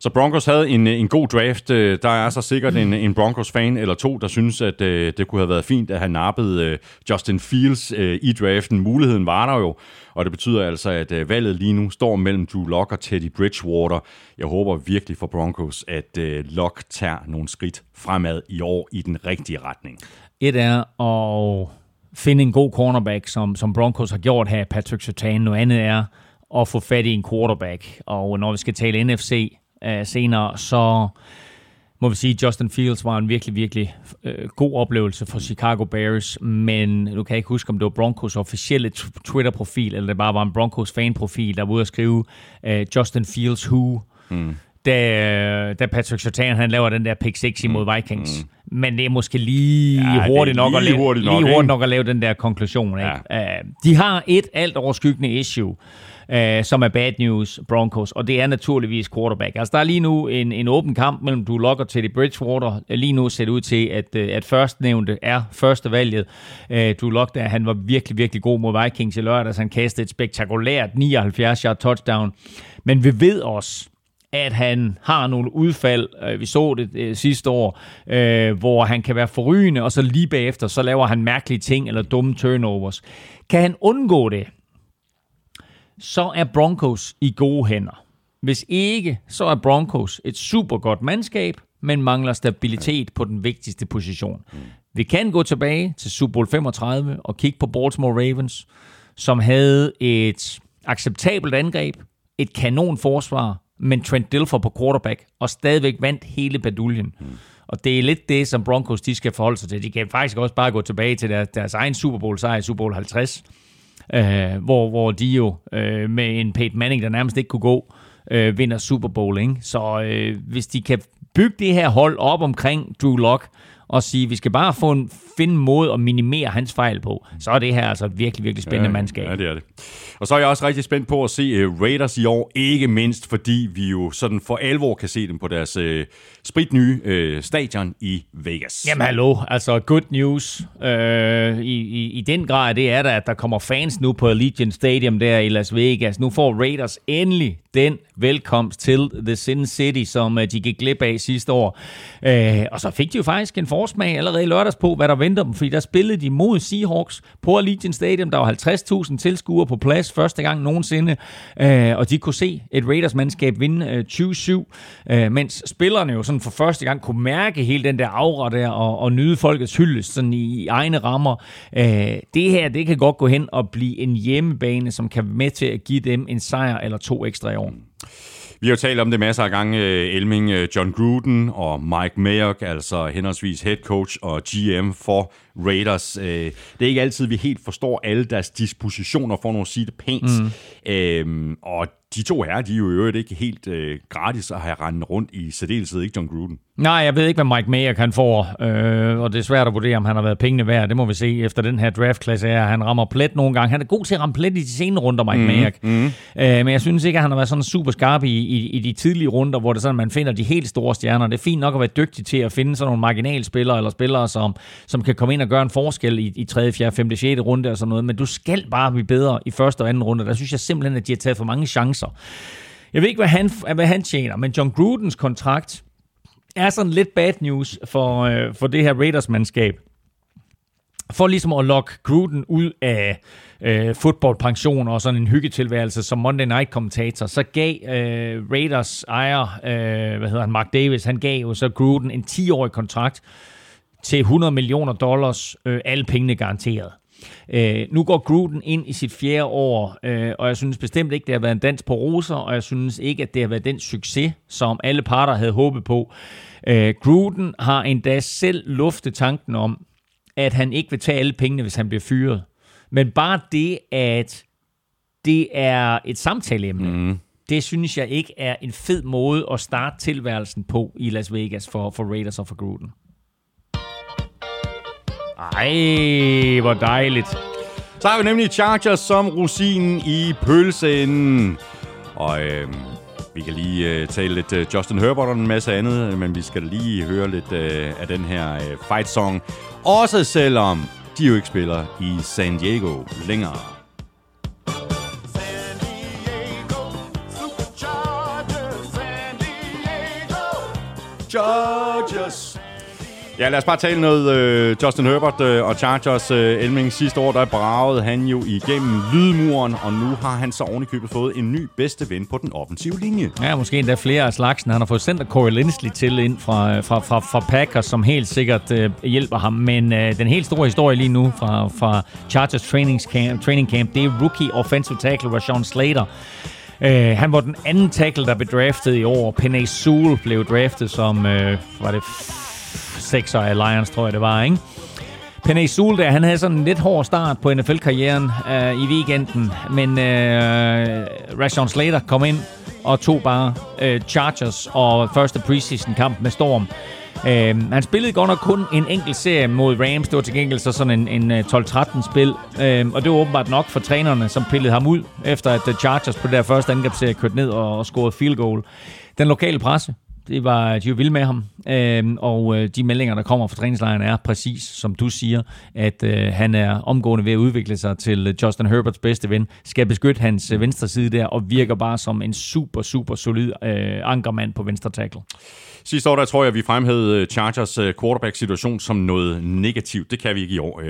Så Broncos havde en, en god draft. Øh, der er så sikkert en, en Broncos-fan eller to, der synes, at øh, det kunne have været fint at have nappet øh, Justin Fields øh, i draften. Muligheden var der jo, og det betyder altså, at øh, valget lige nu står mellem Drew Lock og Teddy Bridgewater. Jeg håber virkelig for Broncos, at øh, Lock tager nogle skridt fremad i år i den rigtige retning. Et er at finde en god cornerback, som, som Broncos har gjort her, Patrick Sertan. Noget andet er at få fat i en quarterback. Og når vi skal tale NFC uh, senere, så må vi sige, at Justin Fields var en virkelig, virkelig øh, god oplevelse for Chicago Bears, men nu kan jeg ikke huske, om det var Broncos officielle Twitter-profil, eller det bare var en Broncos fan-profil, der var ude at skrive øh, Justin Fields who. Mm. Da, da Patrick Surtain han laver den der pick 6 imod Vikings. Mm. Men det er måske lige Ja, hurtigt, nok, at lige lave, hurtigt nok, lige ikke? hurtigt nok at lave den der konklusion. Ikke? Ja. Uh, de har et alt overskyggende issue, uh, som er bad news Broncos, og det er naturligvis quarterback. Altså der er lige nu en, en åben kamp mellem Drew Lock og Teddy Bridgewater. Lige nu ser det ud til, at, uh, at førstnævnte er første valget. Uh, Drew Lock, der, han var virkelig, virkelig god mod Vikings i lørdags. Han kastede et spektakulært 79-yard touchdown. Men vi ved også, at han har nogle udfald, øh, vi så det øh, sidste år, øh, hvor han kan være forrygende, og så lige bagefter, så laver han mærkelige ting eller dumme turnovers. Kan han undgå det, så er Broncos i gode hænder. Hvis ikke, så er Broncos et super godt mandskab, men mangler stabilitet på den vigtigste position. Vi kan gå tilbage til Super Bowl 35 og kigge på Baltimore Ravens, som havde et acceptabelt angreb, et kanon forsvar, men Trent Dilfer på quarterback, og stadigvæk vandt hele baduljen. Mm. Og det er lidt det, som Broncos de skal forholde sig til. De kan faktisk også bare gå tilbage til deres, deres egen Super Bowl sejr i Super Bowl 50, øh, hvor, hvor de jo øh, med en Peyton Manning, der nærmest ikke kunne gå, øh, vinder Super Bowl. Ikke? Så øh, hvis de kan bygge det her hold op omkring Drew Lock og sige, vi skal bare få en, finde en måde at minimere hans fejl på, så er det her altså et virkelig, virkelig spændende ja, mandskab. Ja, det er det. Og så er jeg også rigtig spændt på at se uh, Raiders i år, ikke mindst fordi vi jo sådan for alvor kan se dem på deres uh, spritnye uh, stadion i Vegas. Jamen hallo, altså good news uh, i, i, i den grad, det er der, at der kommer fans nu på Allegiant Stadium der i Las Vegas. Nu får Raiders endelig den velkomst til The Sin City, som uh, de gik glip af sidste år. Uh, og så fik de jo faktisk en forsmag allerede i lørdags på, hvad der venter dem, fordi der spillede de mod Seahawks på Allegiant Stadium. Der var 50.000 tilskuere på plads første gang nogensinde, øh, og de kunne se et Raiders-mandskab vinde øh, 20-7, øh, mens spillerne jo sådan for første gang kunne mærke hele den der aura der og, og nyde folkets hyldest sådan i, i egne rammer. Øh, det her, det kan godt gå hen og blive en hjemmebane, som kan være med til at give dem en sejr eller to ekstra i år. Vi har jo talt om det masser af gange, øh, Elming, øh, John Gruden og Mike Mayock, altså henholdsvis head coach og GM for Raiders. Øh, Det er ikke altid, vi helt forstår alle deres dispositioner, for at sige det pænt. Mm. Øhm, og de to herrer, de er jo i øvrigt ikke helt øh, gratis at have rendt rundt i særdeleshed, ikke John Gruden? Nej, jeg ved ikke, hvad Mike Mayer kan få, øh, og det er svært at vurdere, om han har været pengene værd. Det må vi se efter den her draftklasse her. Han rammer plet nogle gange. Han er god til at ramme plet i de senere runder, Mike mm, Mayer. Mm. Øh, men jeg synes ikke, at han har været sådan super skarp i, i, i de tidlige runder, hvor det sådan, man finder de helt store stjerner. Det er fint nok at være dygtig til at finde sådan nogle marginalspillere, eller spillere, som, som kan komme ind og gøre en forskel i, i 3., 4., 5., 6. runde og sådan noget. Men du skal bare blive bedre i første og anden runde. Der synes jeg simpelthen, at de har taget for mange chancer. Jeg ved ikke, hvad han, hvad han tjener, men John Grudens kontrakt er sådan lidt bad news for, øh, for det her Raiders-mandskab. For ligesom at lokke Gruden ud af øh, fodboldpension og sådan en hyggetilværelse som Monday Night-kommentator, så gav øh, Raiders ejer, øh, hvad hedder han, Mark Davis, han gav jo så Gruden en 10-årig kontrakt til 100 millioner dollars, øh, alle pengene garanteret. Øh, nu går Gruden ind i sit fjerde år, øh, og jeg synes bestemt ikke, det har været en dans på roser, og jeg synes ikke, at det har været den succes, som alle parter havde håbet på. Øh, Gruden har endda selv luftet tanken om, at han ikke vil tage alle pengene, hvis han bliver fyret. Men bare det, at det er et samtaleemne, mm. det synes jeg ikke er en fed måde at starte tilværelsen på i Las Vegas for, for Raiders og for Gruden. Ej, hvor dejligt. Så har vi nemlig Chargers som rosinen i pølsen. Og øh, vi kan lige øh, tale lidt øh, Justin Herbert og en masse andet, men vi skal lige høre lidt øh, af den her øh, fight song. Også selvom de jo ikke spiller i San Diego længere. San Diego, Superchargers, San Diego. Chargers. Ja, lad os bare tale noget øh, Justin Herbert øh, og Chargers. Øh, Elming sidste år, der bragede han jo igennem lydmuren, og nu har han så ovenikøbet fået en ny bedste ven på den offensive linje. Ja, måske endda flere af slagsen. Han har fået center Corey Lindsley til ind fra, øh, fra, fra, fra Packers, som helt sikkert øh, hjælper ham. Men øh, den helt store historie lige nu fra, fra Chargers training camp, training camp, det er rookie offensive tackle Rashawn Slater. Øh, han var den anden tackle, der blev draftet i år. Penny Sewell blev draftet som, øh, var det sekser af Lions, tror jeg det var, ikke? Penny Sul der, han havde sådan en lidt hård start på NFL-karrieren øh, i weekenden, men øh, Rashawn Slater kom ind og tog bare øh, Chargers og første preseason-kamp med storm. Øh, han spillede godt nok kun en enkelt serie mod Rams. Det var til gengæld så sådan en, en øh, 12-13 spil. Øh, og det var åbenbart nok for trænerne, som pillede ham ud, efter at øh, Chargers på det der første angrebsserie kørte ned og, og scorede field goal. Den lokale presse, det var, de var vilde med ham, øhm, og øh, de meldinger, der kommer fra træningslejren, er præcis, som du siger, at øh, han er omgående ved at udvikle sig til øh, Justin Herberts bedste ven, skal beskytte hans øh, venstre side der, og virker bare som en super, super solid øh, ankermand på venstre tackle. Sidste år, der tror jeg, at vi fremhævede Chargers quarterback-situation som noget negativt. Det kan vi ikke i år.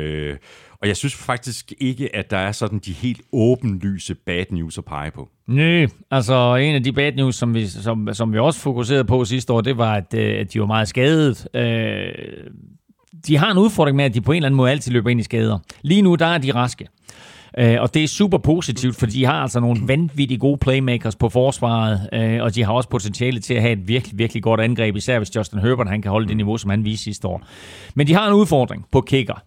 Og jeg synes faktisk ikke, at der er sådan de helt åbenlyse bad news at pege på. Nej, altså en af de bad news, som vi, som, som vi også fokuserede på sidste år, det var, at, øh, at de var meget skadet. Øh, de har en udfordring med, at de på en eller anden måde altid løber ind i skader. Lige nu, der er de raske. Øh, og det er super positivt, for de har altså nogle vanvittigt gode playmakers på forsvaret, øh, og de har også potentiale til at have et virkelig, virkelig godt angreb, især hvis Justin Herbert han kan holde det niveau, som han viste sidste år. Men de har en udfordring på kicker.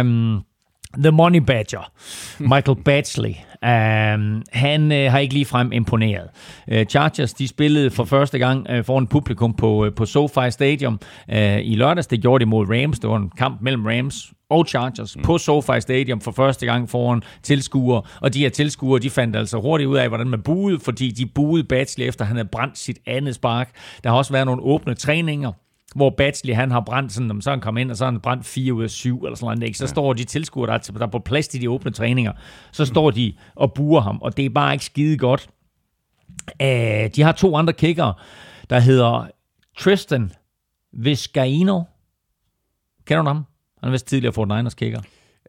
um, The Money Badger, Michael Batchley, um, han uh, har ikke lige frem imponeret. Uh, Chargers, de spillede for første gang uh, foran publikum på, uh, på SoFi Stadium uh, i lørdags. Det gjorde de mod Rams. Det var en kamp mellem Rams og Chargers mm. på SoFi Stadium for første gang foran tilskuere. Og de her tilskuere, de fandt altså hurtigt ud af, hvordan man buede, fordi de buede Batchley efter han havde brændt sit andet spark. Der har også været nogle åbne træninger hvor Batchley han har brændt sådan, så han kom ind, og så har han brændt 4 ud af 7, eller sådan noget. Så ja. står de tilskuere, der, er- der er på plads til de åbne træninger, så står de og buer ham, og det er bare ikke skide godt. Uh, de har to andre kickere, der hedder Tristan Vizcaino. Kender du ham? Han er vist tidligere Fort Niners kicker.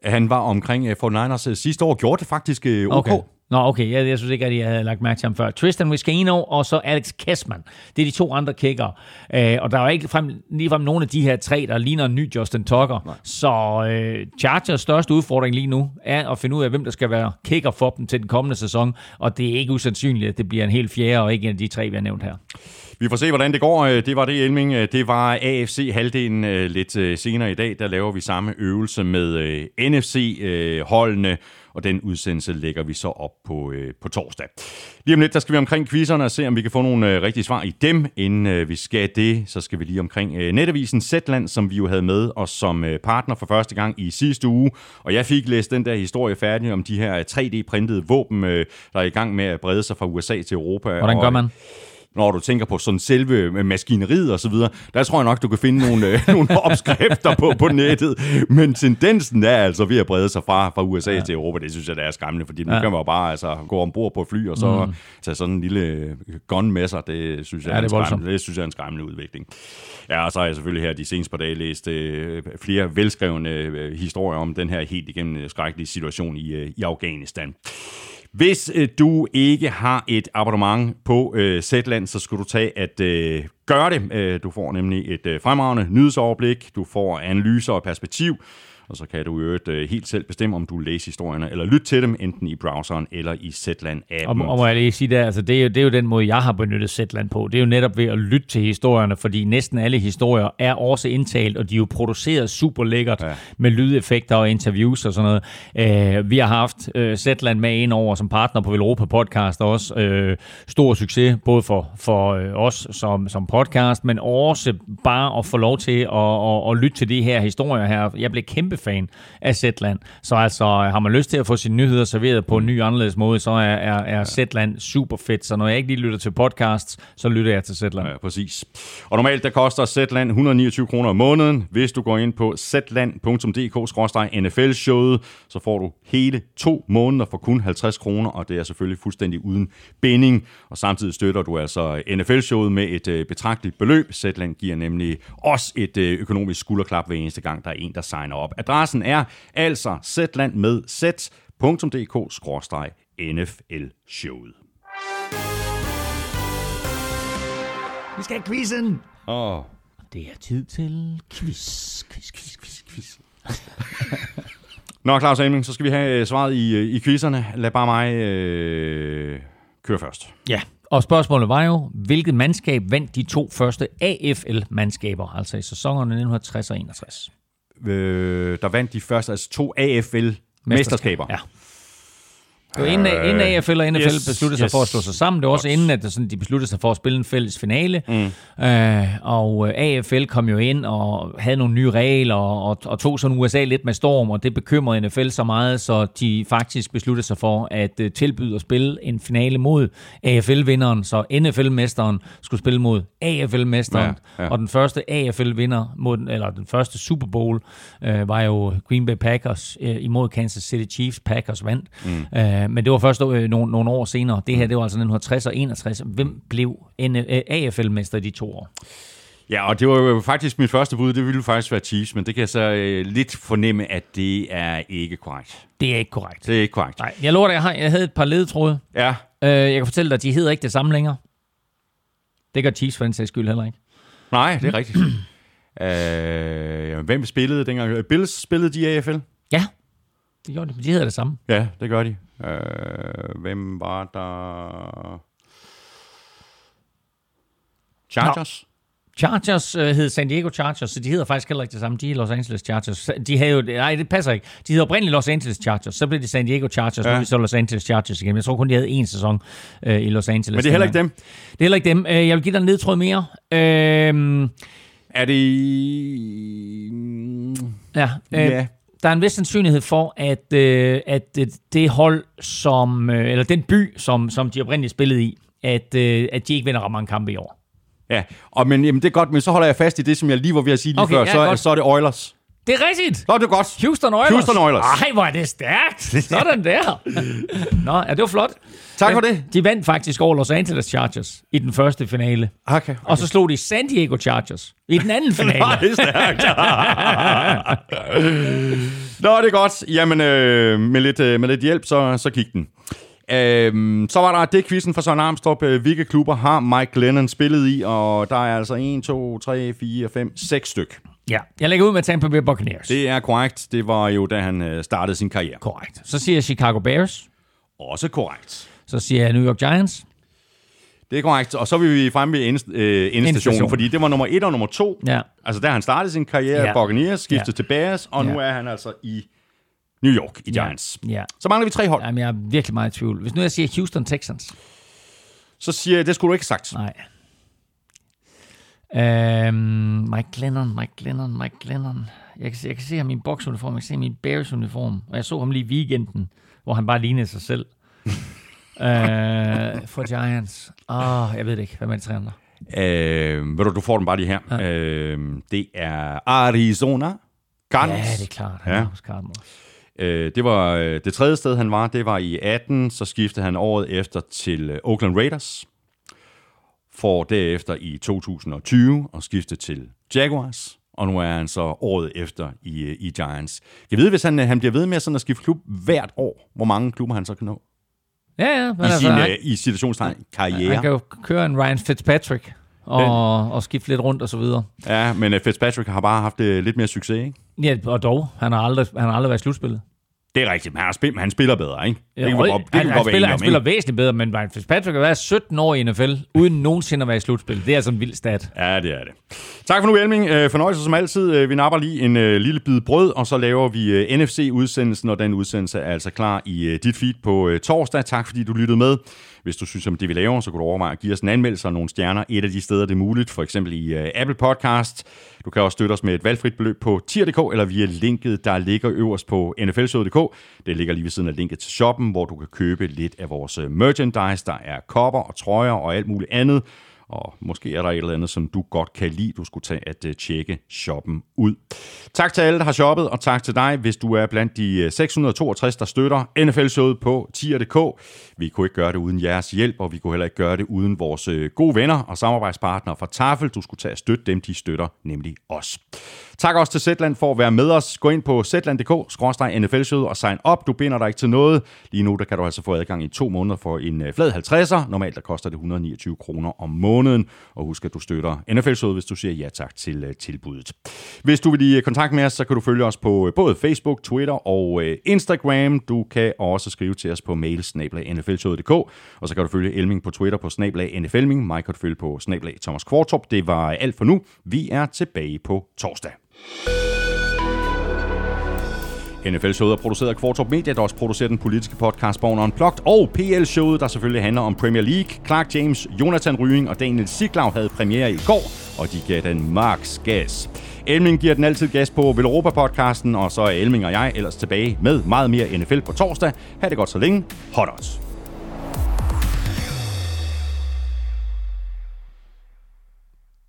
Han var omkring øh, 49ers øh, sidste år, gjorde det faktisk øh, OK. Okay. Nå, okay. Jeg, jeg synes ikke, at jeg havde lagt mærke til ham før. Tristan Vizcaino og så Alex Kessman. Det er de to andre kickere. Øh, og der er jo ikke frem, ligefrem nogen af de her tre, der ligner en ny Justin Tucker. Nej. Så øh, Chargers største udfordring lige nu er at finde ud af, hvem der skal være kicker for dem til den kommende sæson. Og det er ikke usandsynligt, at det bliver en helt fjerde, og ikke en af de tre, vi har nævnt her. Vi får se, hvordan det går. Øh, Det var det, Elming. Øh, Det var AFC-halvdelen øh, lidt senere i dag. Der laver vi samme øvelse med NFC-holdene, og den udsendelse lægger vi så op på, øh, på torsdag. Lige om lidt, der skal vi omkring quizzerne og se, om vi kan få nogle øh, rigtige svar i dem. Inden øh, vi skal det, så skal vi lige omkring øh, netavisen Zetland, som vi jo havde med os som øh, partner for første gang i sidste uge. Og jeg fik læst den der historie færdig om de her 3D-printede våben, øh, der er i gang med at brede sig fra USA til Europa. Hvordan gør Og, man? Når du tænker på sådan selve maskineriet og så videre, der tror jeg nok, du kan finde nogle, øh, nogle opskrifter på, på nettet. Men tendensen er altså ved at brede sig fra, fra USA ja. til Europa. Det synes jeg, det er skræmmende, fordi nu Ja. kan man jo bare altså, gå ombord på et fly og så mm. tage sådan en lille gun med sig. Det synes jeg, Ja, er, det en er voldsomt. skræmmende, det synes jeg er en skræmmende udvikling. Ja, og så har jeg selvfølgelig her de seneste par dage læst øh, flere velskrevne øh, historier om den her helt igennem øh, skrækkelige situation i, øh, i Afghanistan. Hvis øh, du ikke har et abonnement på øh, Zetland, så skal du tage at øh, gøre det. Øh, du får nemlig et øh, fremragende nyhedsoverblik, du får analyser og perspektiv, og så kan du øvrigt øh, helt selv bestemme, om du vil læse historierne eller lytte til dem, enten i browseren eller i Zetland-appen. Og, og må jeg lige sige det, altså det er, jo, det er jo den måde, jeg har benyttet Zetland på. Det er jo netop ved at lytte til historierne, fordi næsten alle historier er også indtalt, og de er jo produceret super lækkert Ja. med lydeffekter og interviews og sådan noget. Øh, vi har haft øh, Zetland med ind over som partner på Velropa Podcast også. Øh, stor succes, både for, for øh, os som, som podcast, men også bare at få lov til at, at, at lytte til de her historier her. Jeg blev kæmpe fan af Zetland, så altså har man lyst til at få sine nyheder serveret på en ny anderledes måde, så er, er, er Zetland super fedt. Så når jeg ikke lige lytter til podcasts, så lytter jeg til Zetland. Ja, præcis. Og normalt der koster Zetland 129 kroner om måneden. Hvis du går ind på zetland.dk-nfl-showet, så får du hele to måneder for kun 50 kroner, og det er selvfølgelig fuldstændig uden binding. Og samtidig støtter du altså NFL-showet med et øh, betragteligt beløb. Zetland giver nemlig os et øh, økonomisk skulderklap hver eneste gang, der er en, der signer op. Adressen er altså zetland med z.dk-nfl-showet. Vi skal have quizzen! Åh, Det er tid til quiz, quiz, quiz, quiz, quiz. Nå, Claus Elming, så skal vi have øh, svaret i, øh, i quizzerne. Lad bare mig øh, køre først. Ja, og spørgsmålet var jo, hvilket mandskab vandt de to første AFL-mandskaber, altså i sæsonerne 1960 og 61? Øh, der vandt de første, altså to AFL-mesterskaber. Ja. Det var inden, øh, inden AFL og NFL yes, besluttede sig yes. for at slå sig sammen. Det var også Godt. inden, at det sådan, de besluttede sig for at spille en fælles finale. Mm. Øh, og øh, AFL kom jo ind og havde nogle nye regler og, og, og tog sådan USA lidt med storm, og det bekymrede NFL så meget, så de faktisk besluttede sig for at øh, tilbyde at spille en finale mod AFL-vinderen, så NFL-mesteren skulle spille mod AFL-mesteren. Ja, ja. Og den første AFL-vinder, mod, eller den første Super Bowl, øh, var jo Green Bay Packers øh, imod Kansas City Chiefs. Packers vandt. Mm. Øh, men det var først øh, nogle, nogle år senere. Det her, det var altså 1960 og 61. Hvem blev en, øh, AFL-mester i de to år? Ja, og det var jo faktisk mit første bud, det ville faktisk være Chiefs, men det kan jeg så øh, lidt fornemme, at det er ikke korrekt. Det er ikke korrekt. Det er ikke korrekt. Nej, jeg lover dig, jeg, har, jeg havde et par ledetråde. Ja, Øh, jeg kan fortælle dig, at de hedder ikke det samme længere. Det gør Chiefs for den sags skyld heller ikke. nej, det er rigtigt. øh, hvem spillede dengang? Bills spillede de i AFL? Ja, det gjorde de. De hedder det samme. Ja, det gør de. Øh, hvem var der? Chargers? Chargers øh, hed San Diego Chargers, så de hedder faktisk heller ikke det samme. De er Los Angeles Chargers. De havde jo, nej, det passer ikke. De hedder oprindeligt Los Angeles Chargers, så blev det San Diego Chargers, ja. nu er så Los Angeles Chargers igen. Jeg tror kun, de havde en sæson øh, i Los Angeles. Men det er heller ikke dem. Det er heller ikke dem. Øh, jeg vil give dig en ledtråd mere. Øh, Er det... ja, øh, Ja. Der er en vis sandsynlighed for, at, øh, at øh, det hold, som, øh, eller den by, som, som de oprindeligt spillede i, at, øh, at de ikke vinder ret mange kampe i år. Ja, og men, jamen, det er godt, men så holder jeg fast i det, som jeg lige var ved at sige lige Okay, før. ja, Så, godt. så er det Oilers. Det er rigtigt! Er det godt. Houston Oilers. Houston Oilers. Ej, hvor er det stærkt. Sådan der. Nå, ja, det var flot. Tak for det. De vandt faktisk over Los Angeles Chargers i den første finale. Okay. Og så slog de San Diego Chargers i den anden finale. Nej, det er stærkt. Nå, det er godt. Jamen, øh, med, lidt, øh, med lidt hjælp, så, så gik den. Øhm, så var der det quizzen fra Søren Armstrong. Øh, Hvilke klubber har Mike Lennon spillet i? Og der er altså 1, 2, 3, 4, 5, 6 styk. ja, jeg lægger ud med Tampa Bay Buccaneers. Det er korrekt. Det var jo, da han øh, startede sin karriere. korrekt. Så siger jeg Chicago Bears. Også korrekt. Så siger jeg New York Giants. Det er korrekt. Og så vil vi fremme ved øh, endestationen, fordi det var nummer 1 og nummer 2. Ja. Altså, da han startede sin karriere Ja. i Buccaneers, skiftede Ja. til Bears, og nu Ja. er han altså i New York i Giants. Ja. Så mangler vi tre hold. Jamen, jeg er virkelig meget i tvivl. Hvis nu jeg siger Houston Texans. Så siger jeg, det skulle du ikke have sagt. Nej. Øhm, Mike Glennon, Mike Glennon, Mike Glennon. Jeg kan, se, jeg kan se ham i min boksuniform, jeg kan se ham i min Bears-uniform, og jeg så ham lige i weekenden, hvor han bare lignede sig selv. Øh, for Giants. Åh, oh, jeg ved det ikke. Er det træner? Øh, ved du, du får den bare lige her. Ja. Øh, det er Arizona Cardinals. Ja, det er klart. Han Ja. ja. hos Cardinals. Øh, det var øh, det tredje sted, han var. Det var i 18. Så skiftede han året efter til øh, Oakland Raiders. For derefter i 2020 og skifte til Jaguars. Og nu er han så året efter i, øh, i Giants. Jeg ved, hvis han, øh, han bliver ved med sådan at skifte klub hvert år, hvor mange klubber han så kan nå Ja, ja. Men i altså, sin, han, øh, i situationstegn, karriere. han kan jo køre en Ryan Fitzpatrick og, og skifte lidt rundt og så videre. Ja, men øh, Fitzpatrick har bare haft øh, lidt mere succes, ikke? Ja, og dog. Han har aldrig, han har aldrig været i slutspillet. Det er rigtigt, men han, spil, men han spiller bedre, ikke? Det kan vi Ja, godt, det kan han, spiller, han spiller væsentligt bedre, men Ryan Fitzpatrick har været 17 år i NFL, uden nogensinde at være i slutspil. Det er altså en vild stat. Ja, det er det. Tak for nu, Elming. Øh, Fornøjelse som altid. Øh, Vi napper lige en øh, lille bid brød, og så laver vi NFC-udsendelsen, og den udsendelse er altså klar i dit feed på torsdag. Tak fordi du lyttede med. Hvis du synes om det, vi laver, så kan du overveje at give os en anmeldelse og nogle stjerner et af de steder, det er muligt, for eksempel i øh, Apple Podcast. Du kan også støtte os med et valgfrit beløb på tier.dk eller via linket, der ligger øverst på nflshow.dk. Det ligger lige ved siden af linket til shoppen, hvor du kan købe lidt af vores øh, merchandise. Der er kopper og trøjer og alt muligt andet. Og måske er der et eller andet, som du godt kan lide, du skulle tage at øh, tjekke shoppen ud. Tak til alle, der har shoppet, og tak til dig, hvis du er blandt de øh, 662, der støtter NFL-showet på tier.dk. Vi kunne ikke gøre det uden jeres hjælp, og vi kunne heller ikke gøre det uden vores øh, gode venner og samarbejdspartnere fra Tafel. Du skulle tage at støtte dem, de støtter nemlig os. Tak også til Zetland for at være med os. Gå ind på zetland.dk-nfl-showet og sign op. Du binder dig ikke til noget. Lige nu der kan du altså få adgang i to måneder for en øh, flad 50'er. Normalt der koster det 129 kroner om måneden. Og husk, at du støtter nfl hvis du siger ja tak til øh, tilbuddet. Hvis du vil i kontakt med os, så kan du følge os på både Facebook, Twitter og Instagram. Du kan også skrive til os på mail nflshowet.dk. Og så kan du følge Elming på Twitter på snablag NFLming. Mig kan du følge på snablag Thomas Kvartrup. Det var alt for nu. Vi er tilbage på torsdag. NFL-showet er produceret af Kvartrup Media, der også producerer den politiske podcast Born Unplugged, og PL-showet, der selvfølgelig handler om Premier League. Clark James, Jonathan Rying og Daniel Siglau havde premiere i går, og de gav den max gas. Elming giver den altid gas på Vel Europa-podcasten, og så er Elming og jeg ellers tilbage med meget mere NFL på torsdag. Ha' det godt så længe. Hot odds.